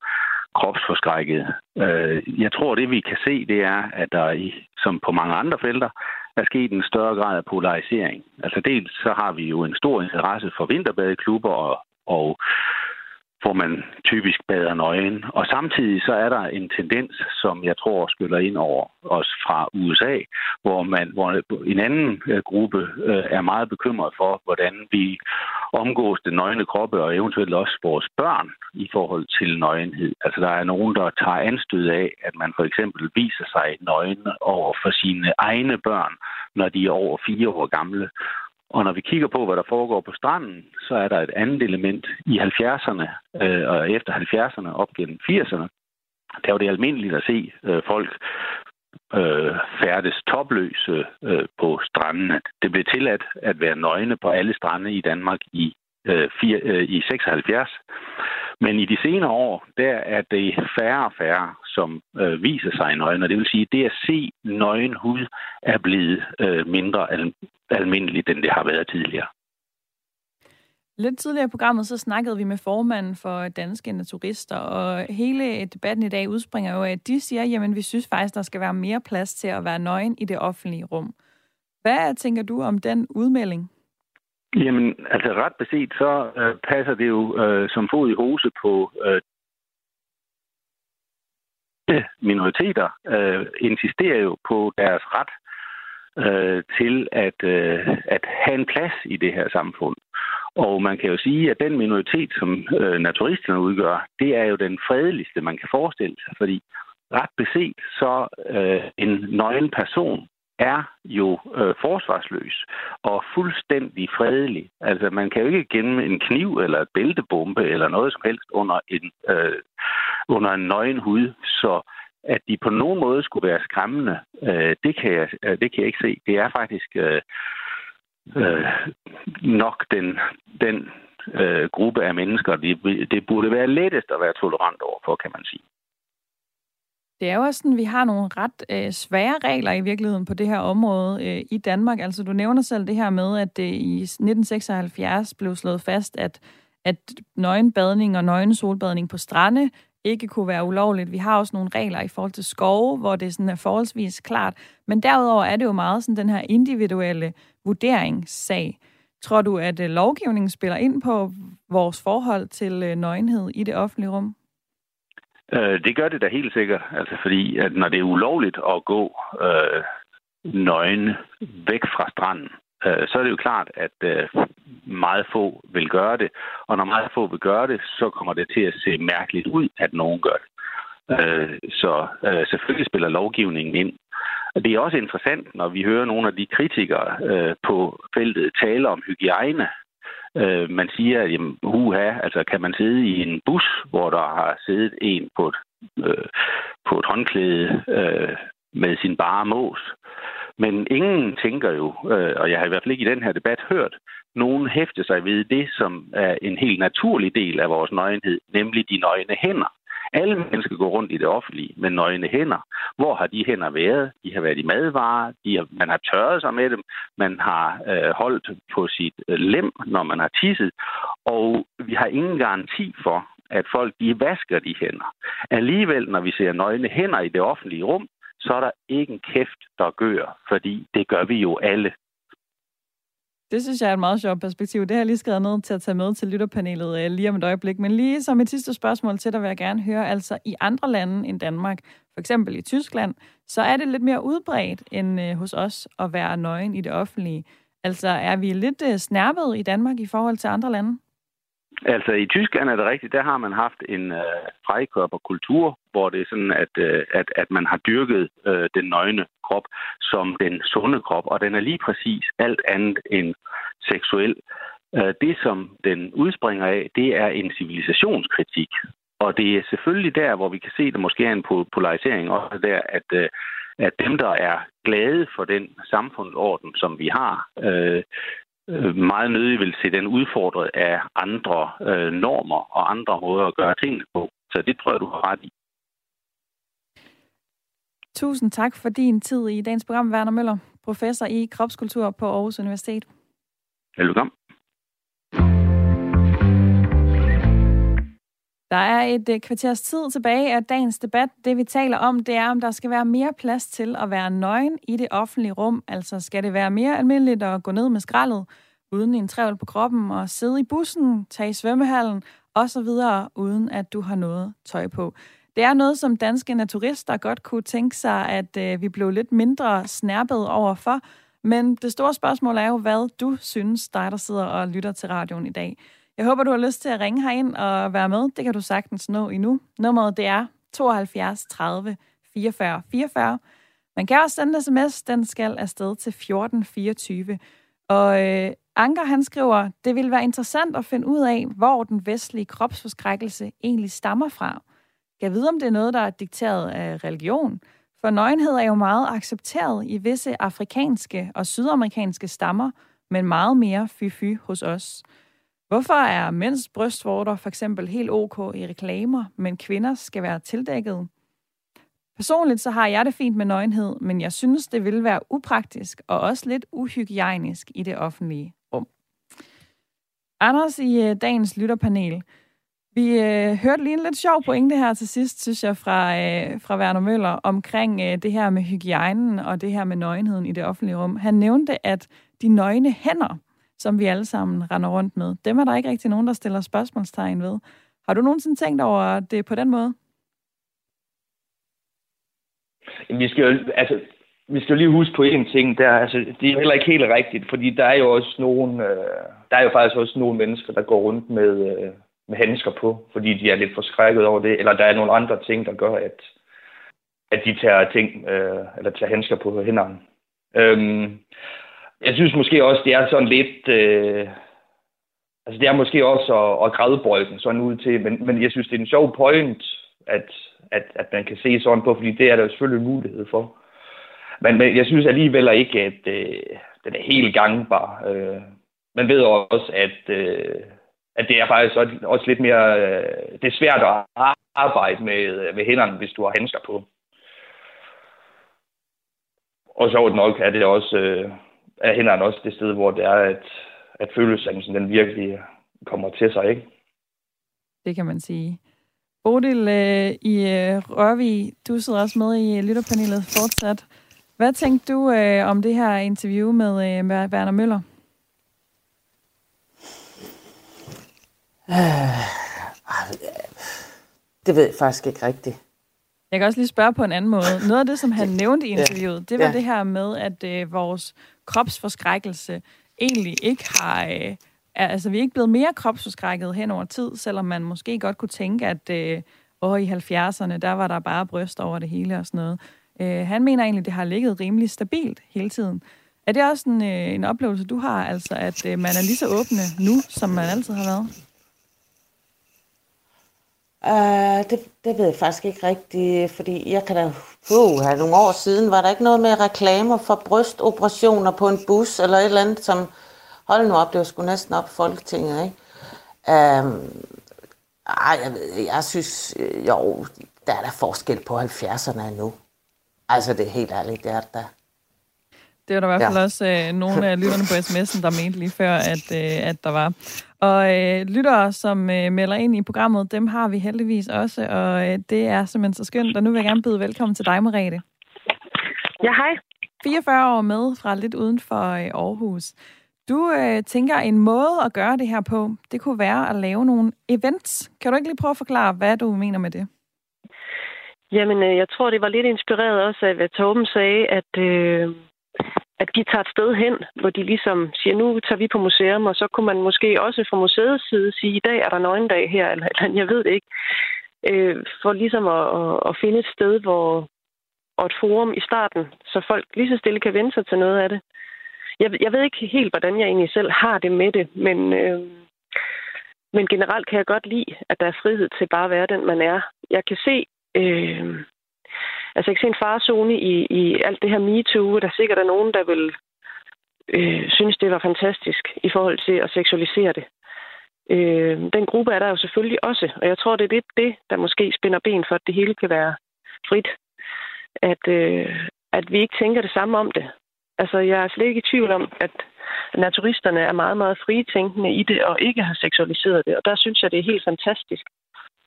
S8: kropsforskrækket. Øh, jeg tror, det vi kan se, det er, at der i, som på mange andre felter, er sket en større grad af polarisering. Altså dels så har vi jo en stor interesse for vinterbadeklubber og, og hvor man typisk bader nøgen. Og samtidig så er der en tendens, som jeg tror skyller ind over os fra USA, hvor, man, hvor en anden øh, gruppe øh, er meget bekymret for, hvordan vi omgås den nøgne kroppe og eventuelt også vores børn i forhold til nøgenhed. Altså der er nogen, der tager anstød af, at man for eksempel viser sig nøgen over for sine egne børn, når de er over fire år gamle. Og når vi kigger på, hvad der foregår på stranden, så er der et andet element i 70'erne øh, og efter 70'erne op gennem 80'erne. Der var det almindeligt at se øh, folk øh, færdes topløse øh, på strandene. Det blev tilladt at være nøgne på alle strande i Danmark i, øh, fire, øh, i 76. Men i de senere år, der er det færre og færre, som øh, viser sig i nøgen. Og det vil sige, at det at se nøgen hud er blevet øh, mindre al- almindeligt, end det har været tidligere.
S1: Lidt tidligere i programmet, så snakkede vi med formanden for Danske Naturister, og hele debatten i dag udspringer jo af, at de siger, jamen vi synes faktisk, der skal være mere plads til at være nøgen i det offentlige rum. Hvad tænker du om den udmelding?
S8: Jamen, altså ret beset, så øh, passer det jo øh, som fod i hose på øh, minoriteter, øh, insisterer jo på deres ret øh, til at, øh, at have en plads i det her samfund. Og man kan jo sige, at den minoritet, som øh, naturisterne udgør, det er jo den fredeligste, man kan forestille sig, fordi ret beset, så øh, en nøgen person er jo øh, forsvarsløs og fuldstændig fredelig. Altså, man kan jo ikke gemme en kniv eller et bæltebombe eller noget som helst under en, øh, under en nøgen hud. Så at de på nogen måde skulle være skræmmende, øh, det, kan jeg, øh, det kan jeg ikke se. Det er faktisk øh, øh, nok den, den øh, gruppe af mennesker, det, det burde være lettest at være tolerant overfor, kan man sige.
S1: Det er jo også sådan, vi har nogle ret øh, svære regler i virkeligheden på det her område øh, i Danmark. Altså, du nævner selv det her med, at det i 1976 blev slået fast, at, at nøgenbadning og nøgen solbadning på strande ikke kunne være ulovligt. Vi har også nogle regler i forhold til skove, hvor det sådan er forholdsvis klart. Men derudover er det jo meget sådan den her individuelle vurderingssag. Tror du, at øh, lovgivningen spiller ind på vores forhold til øh, nøgenhed i det offentlige rum?
S8: Øh, det gør det da helt sikkert. Altså fordi, at når det er ulovligt at gå øh, nøgen væk fra stranden, øh, så er det jo klart, at øh, meget få vil gøre det. Og når meget få vil gøre det, så kommer det til at se mærkeligt ud, at nogen gør det. Øh, så øh, selvfølgelig spiller lovgivningen ind. Og det er også interessant, når vi hører nogle af de kritikere øh, på feltet tale om hygiejne. Øh, man siger, at jamen, uha, altså kan man sidde i en bus, hvor der har siddet en på et, øh, på et håndklæde øh, med sin bare mås. Men ingen tænker jo, øh, og jeg har i hvert fald ikke i den her debat hørt, nogen hæfte sig ved det, som er en helt naturlig del af vores nøgenhed, nemlig de nøgne hænder. Alle mennesker går rundt i det offentlige med nøgne hænder. Hvor har de hænder været? De har været i madvarer, de har, man har tørret sig med dem, man har øh, holdt på sit øh, lem, når man har tisset, og vi har ingen garanti for, at folk de vasker de hænder. Alligevel, når vi ser nøgne hænder i det offentlige rum, så er der ikke en kæft, der gør, fordi det gør vi jo alle.
S1: Det synes jeg er et meget sjovt perspektiv. Det har jeg lige skrevet ned til at tage med til lytterpanelet øh, lige om et øjeblik. Men lige som et sidste spørgsmål til dig vil jeg gerne høre, altså i andre lande end Danmark, for eksempel i Tyskland, så er det lidt mere udbredt end øh, hos os at være nøgen i det offentlige. Altså er vi lidt øh, snærpet i Danmark i forhold til andre lande?
S8: Altså i Tyskland er det rigtigt, der har man haft en øh, frekørperkultur, hvor det er sådan, at, øh, at, at man har dyrket øh, den nøgne krop som den sunde krop, og den er lige præcis alt andet end seksuel. Øh, det, som den udspringer af, det er en civilisationskritik. Og det er selvfølgelig der, hvor vi kan se, at der måske er en polarisering også der, at, øh, at dem, der er glade for den samfundsorden, som vi har, øh, øh, meget nødig vil se den udfordret af andre øh, normer og andre måder at gøre tingene på. Så det tror jeg, du har ret i.
S1: Tusind tak for din tid i dagens program, Werner Møller, professor i kropskultur på Aarhus Universitet.
S8: Velkommen.
S1: Der er et øh, kvarters tid tilbage af dagens debat. Det vi taler om, det er, om der skal være mere plads til at være nøgen i det offentlige rum. Altså skal det være mere almindeligt at gå ned med skraldet, uden en trævel på kroppen, og sidde i bussen, tage i svømmehallen osv., uden at du har noget tøj på. Det er noget, som danske naturister godt kunne tænke sig, at øh, vi blev lidt mindre snærpet overfor. Men det store spørgsmål er jo, hvad du synes, dig der sidder og lytter til radioen i dag. Jeg håber, du har lyst til at ringe herind og være med. Det kan du sagtens nå endnu. Nummeret det er 72 30 44 44. Man kan også sende sms. Den skal afsted til 1424. Og øh, Anker han skriver, det vil være interessant at finde ud af, hvor den vestlige kropsforskrækkelse egentlig stammer fra. Jeg vide, om det er noget, der er dikteret af religion. For nøgenhed er jo meget accepteret i visse afrikanske og sydamerikanske stammer, men meget mere fy-fy hos os. Hvorfor er mænds brystvorter for eksempel helt ok i reklamer, men kvinder skal være tildækket? Personligt så har jeg det fint med nøgenhed, men jeg synes, det ville være upraktisk og også lidt uhygiejnisk i det offentlige rum. Anders i øh, dagens lytterpanel. Vi øh, hørte lige en lidt sjov pointe her til sidst, synes jeg, fra, øh, fra Werner Møller, omkring øh, det her med hygiejnen og det her med nøgenheden i det offentlige rum. Han nævnte, at de nøgne hænder som vi alle sammen render rundt med. Dem er der ikke rigtig nogen, der stiller spørgsmålstegn ved. Har du nogensinde tænkt over det på den måde?
S3: Vi skal jo, altså, vi skal jo lige huske på en ting der, altså, det er heller ikke helt rigtigt, fordi der er jo også nogen, øh, der er jo faktisk også nogle mennesker, der går rundt med, øh, med handsker på, fordi de er lidt forskrækket over det, eller der er nogle andre ting, der gør, at, at de tager ting, øh, eller tager handsker på hænderne. Øhm, jeg synes måske også, det er sådan lidt... Øh, altså, det er måske også at, at græde bolden sådan ud til, men, men jeg synes, det er en sjov point, at, at, at man kan se sådan på, fordi det er der jo selvfølgelig en mulighed for. Men, men jeg synes alligevel ikke, at øh, den er helt gangbar. Øh, man ved også, at, øh, at det er faktisk også lidt mere... Øh, det er svært at arbejde med, øh, med hænderne, hvis du har handsker på. Og sjovt nok er det også... Øh, er hænderne også det sted, hvor det er, at, at følelsen den virkelig kommer til sig, ikke?
S1: Det kan man sige. Bodil øh, i øh, Rørvig, du sidder også med i lytterpanelet fortsat. Hvad tænkte du øh, om det her interview med øh, Werner Møller?
S4: Det ved jeg faktisk ikke rigtigt.
S1: Jeg kan også lige spørge på en anden måde. Noget af det, som han nævnte i interviewet, det var ja. det her med, at øh, vores kropsforskrækkelse egentlig ikke har... Øh, er, altså, vi er ikke blevet mere kropsforskrækket hen over tid, selvom man måske godt kunne tænke, at øh, over i 70'erne, der var der bare bryst over det hele og sådan noget. Øh, han mener egentlig, det har ligget rimelig stabilt hele tiden. Er det også en, øh, en oplevelse, du har, altså at øh, man er lige så åbne nu, som man altid har været?
S4: Uh, det, det ved jeg faktisk ikke rigtigt, fordi jeg kan da... Uh, her nogle år siden var der ikke noget med reklamer for brystoperationer på en bus eller et eller andet, som... Hold nu op, det var sgu næsten op Folketinget, ikke? Uh, ej, jeg, ved, jeg synes, øh, jo, der er der forskel på 70'erne nu. Altså, det er helt ærligt, det er der.
S1: Det var der i hvert fald ja. også øh, nogle af lytterne på sms'en, der mente lige før, at, øh, at der var. Og øh, lyttere, som øh, melder ind i programmet, dem har vi heldigvis også, og øh, det er simpelthen så skønt. Og nu vil jeg gerne byde velkommen til dig, Merete.
S9: Ja, hej.
S1: 44 år med fra lidt uden for øh, Aarhus. Du øh, tænker, en måde at gøre det her på, det kunne være at lave nogle events. Kan du ikke lige prøve at forklare, hvad du mener med det?
S9: Jamen, øh, jeg tror, det var lidt inspireret også af, hvad Torben sagde, at... Øh at de tager et sted hen, hvor de ligesom siger, nu tager vi på museum, og så kunne man måske også fra museets side sige, i dag er der nøgendag her, eller, eller jeg ved det ikke, øh, for ligesom at, at, at finde et sted, hvor og et forum i starten, så folk lige så stille kan vende sig til noget af det. Jeg, jeg ved ikke helt, hvordan jeg egentlig selv har det med det, men, øh, men generelt kan jeg godt lide, at der er frihed til bare at være den, man er. Jeg kan se, øh, altså jeg kan se en farzone i, i alt det her MeToo, der sikkert er nogen, der vil øh, synes, det var fantastisk i forhold til at seksualisere det. Øh, den gruppe er der jo selvfølgelig også, og jeg tror, det er det, det, der måske spænder ben for, at det hele kan være frit. At, øh, at vi ikke tænker det samme om det. Altså, jeg er slet ikke i tvivl om, at naturisterne er meget, meget fritænkende i det, og ikke har seksualiseret det. Og der synes jeg, det er helt fantastisk.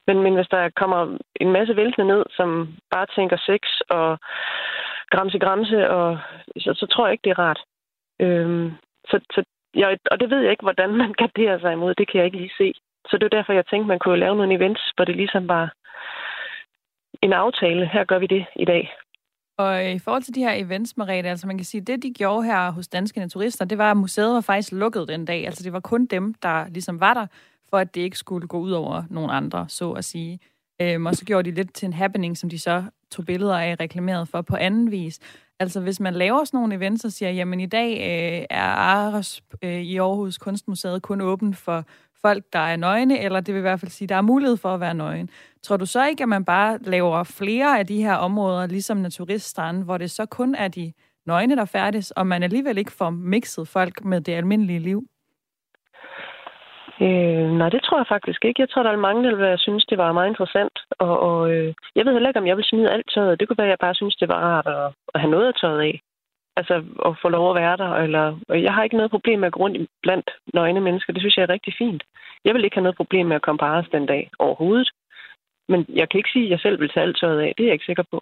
S9: Men, men hvis der kommer en masse væltende ned, som bare tænker sex og gramse gramse, og, så, så tror jeg ikke, det er rart. Øhm, så, så, jeg, og det ved jeg ikke, hvordan man garderer sig imod. Det kan jeg ikke lige se. Så det er derfor, jeg tænkte, man kunne lave nogle events, hvor det ligesom var en aftale. Her gør vi det i dag.
S1: Og i forhold til de her events, Mariette, altså man kan sige, det de gjorde her hos Danske Naturister, det var, at museet var faktisk lukket den dag. Altså det var kun dem, der ligesom var der, for at det ikke skulle gå ud over nogen andre, så at sige. Øhm, og så gjorde de lidt til en happening, som de så tog billeder af reklameret for på anden vis. Altså hvis man laver sådan nogle events og siger, jamen i dag øh, er Aros øh, i Aarhus Kunstmuseet kun åben for folk, der er nøgne, eller det vil i hvert fald sige, der er mulighed for at være nøgen. Tror du så ikke, at man bare laver flere af de her områder, ligesom naturiststranden, hvor det så kun er de nøgne, der færdes, og man alligevel ikke får mixet folk med det almindelige liv?
S9: Øh, nej, det tror jeg faktisk ikke. Jeg tror, der er mange, der vil synes, det var meget interessant. Og, og øh, jeg ved heller ikke, om jeg vil smide alt tøjet. Det kunne være, at jeg bare synes, det var rart at, at have noget af tøjet af. Altså at få lov at være der. Eller, jeg har ikke noget problem med at gå rundt blandt nøgne mennesker. Det synes jeg er rigtig fint. Jeg vil ikke have noget problem med at komme på Ars den dag overhovedet. Men jeg kan ikke sige, at jeg selv vil tage alt tøjet af. Det er jeg ikke sikker på.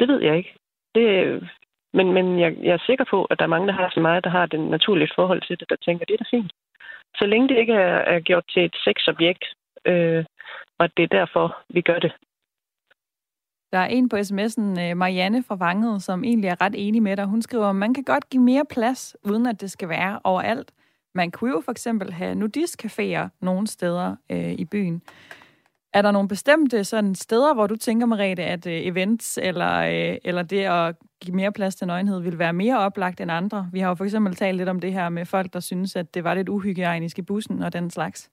S9: Det ved jeg ikke. Det, men men jeg, jeg er sikker på, at der er mange, der har så meget, der har den naturligt forhold til det, der tænker, det er da fint. Så længe det ikke er, er gjort til et sexobjekt, øh, og det er derfor, vi gør det.
S1: Der er en på sms'en, øh, Marianne fra Vanget, som egentlig er ret enig med dig. Hun skriver, at man kan godt give mere plads, uden at det skal være overalt. Man kunne jo for eksempel have nudistcaféer nogle steder øh, i byen. Er der nogle bestemte sådan steder, hvor du tænker, Merete, at øh, events eller, øh, eller det at give mere plads til nøgenhed vil være mere oplagt end andre? Vi har jo for eksempel talt lidt om det her med folk, der synes, at det var lidt uhygiejnisk i bussen og den slags.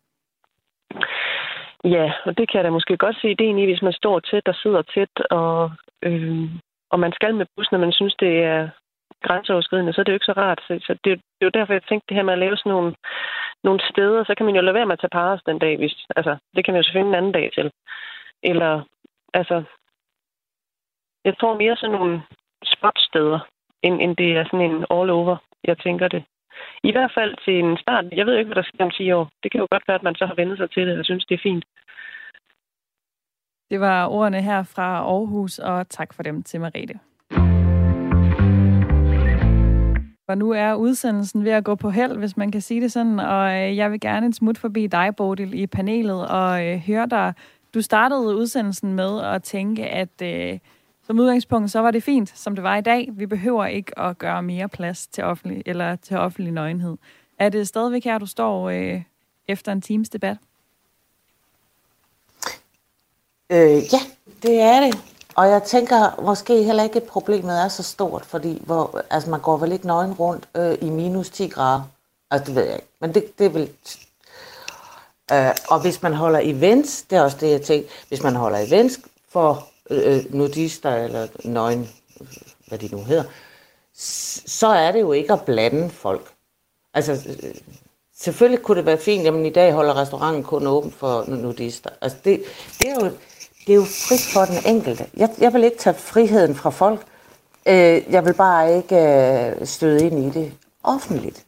S9: Ja, og det kan jeg da måske godt se ideen i, hvis man står tæt og sidder tæt, og, øh, og man skal med bussen, og man synes, det er grænseoverskridende, så er det jo ikke så rart. Så, så det, det er jo derfor, jeg tænkte det her med at lave sådan nogle, nogle steder, så kan man jo lade være med at tage pares den dag. Hvis, altså, det kan man jo selvfølgelig en anden dag til. Eller, altså, jeg tror mere sådan nogle spotsteder, end, end det er sådan en all-over, jeg tænker det. I hvert fald til en start. Jeg ved ikke, hvad der sker om 10 år. Det kan jo godt være, at man så har vendt sig til det og synes, det er fint.
S1: Det var ordene her fra Aarhus, og tak for dem til Marete. For nu er udsendelsen ved at gå på held, hvis man kan sige det sådan, og øh, jeg vil gerne en smut forbi dig, Bodil, i panelet og øh, høre dig. Du startede udsendelsen med at tænke, at øh, som udgangspunkt, så var det fint, som det var i dag. Vi behøver ikke at gøre mere plads til offentlig, eller til offentlig nøgenhed. Er det stadigvæk her, du står øh, efter en times debat?
S4: Øh, ja, det er det. Og jeg tænker måske heller ikke, at problemet er så stort, fordi hvor, altså man går vel ikke nøgen rundt øh, i minus 10 grader. Altså det ved jeg ikke, men det, det er vel... Øh, og hvis man holder events, det er også det, jeg tænker, hvis man holder events for øh, nudister eller nøgen, hvad de nu hedder, så er det jo ikke at blande folk. Altså, øh, selvfølgelig kunne det være fint, jamen i dag holder restauranten kun åben for nudister. Altså, det, det er jo det er jo frit for den enkelte. Jeg, jeg vil ikke tage friheden fra folk. Øh, jeg vil bare ikke øh, støde ind i det offentligt.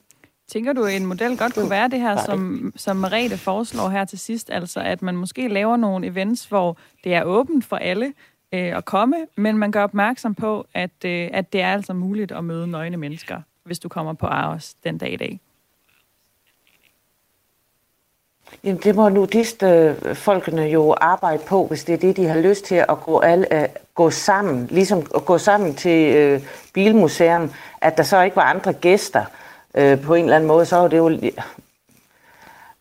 S1: Tænker du, en model godt kunne være det her, som, som Merete foreslår her til sidst, altså at man måske laver nogle events, hvor det er åbent for alle øh, at komme, men man gør opmærksom på, at, øh, at det er altså muligt at møde nøgne mennesker, hvis du kommer på Aros den dag i dag?
S4: Jamen, det må nudistfolkene jo arbejde på, hvis det er det, de har lyst til at gå, alle, øh, gå sammen, ligesom at gå sammen til øh, Bilmuseum, at der så ikke var andre gæster øh, på en eller anden måde, så var det jo...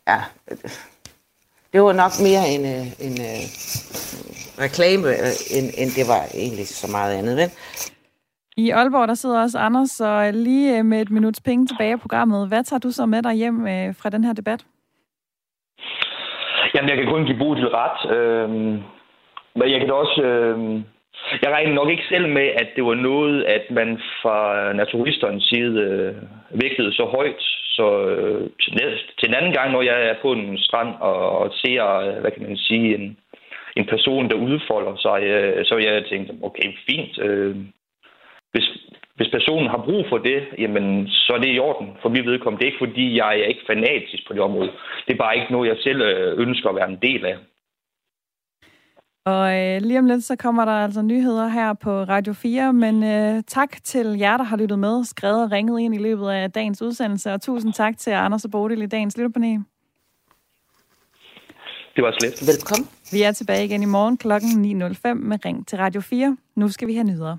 S4: Ja, det var nok mere en, øh, en, en reklame, end, end det var egentlig så meget andet. Men
S1: i Aalborg, der sidder også Anders, så lige med et minuts penge tilbage i programmet. Hvad tager du så med dig hjem fra den her debat?
S3: Jamen, jeg kan kun give Bodil ret. Øhm, men jeg kan da også... Øhm, jeg regner nok ikke selv med, at det var noget, at man fra naturisternes side øh, vægtede så højt. Så øh, til, til en anden gang, når jeg er på en strand og, og ser, øh, hvad kan man sige, en, en person, der udfolder sig, øh, så jeg tænkt, okay, fint. Øh, hvis, hvis personen har brug for det, jamen, så er det i orden for mit vedkommende. Det er ikke, fordi jeg er ikke fanatisk på det område. Det er bare ikke noget, jeg selv øh, ønsker at være en del af.
S1: Og øh, lige om lidt, så kommer der altså nyheder her på Radio 4, men øh, tak til jer, der har lyttet med, skrevet og ringet ind i løbet af dagens udsendelse, og tusind tak til Anders og Bodil i dagens lytterpanel.
S3: Det var slet.
S4: Velkommen.
S1: Vi er tilbage igen i morgen kl. 9.05 med Ring til Radio 4. Nu skal vi have nyheder.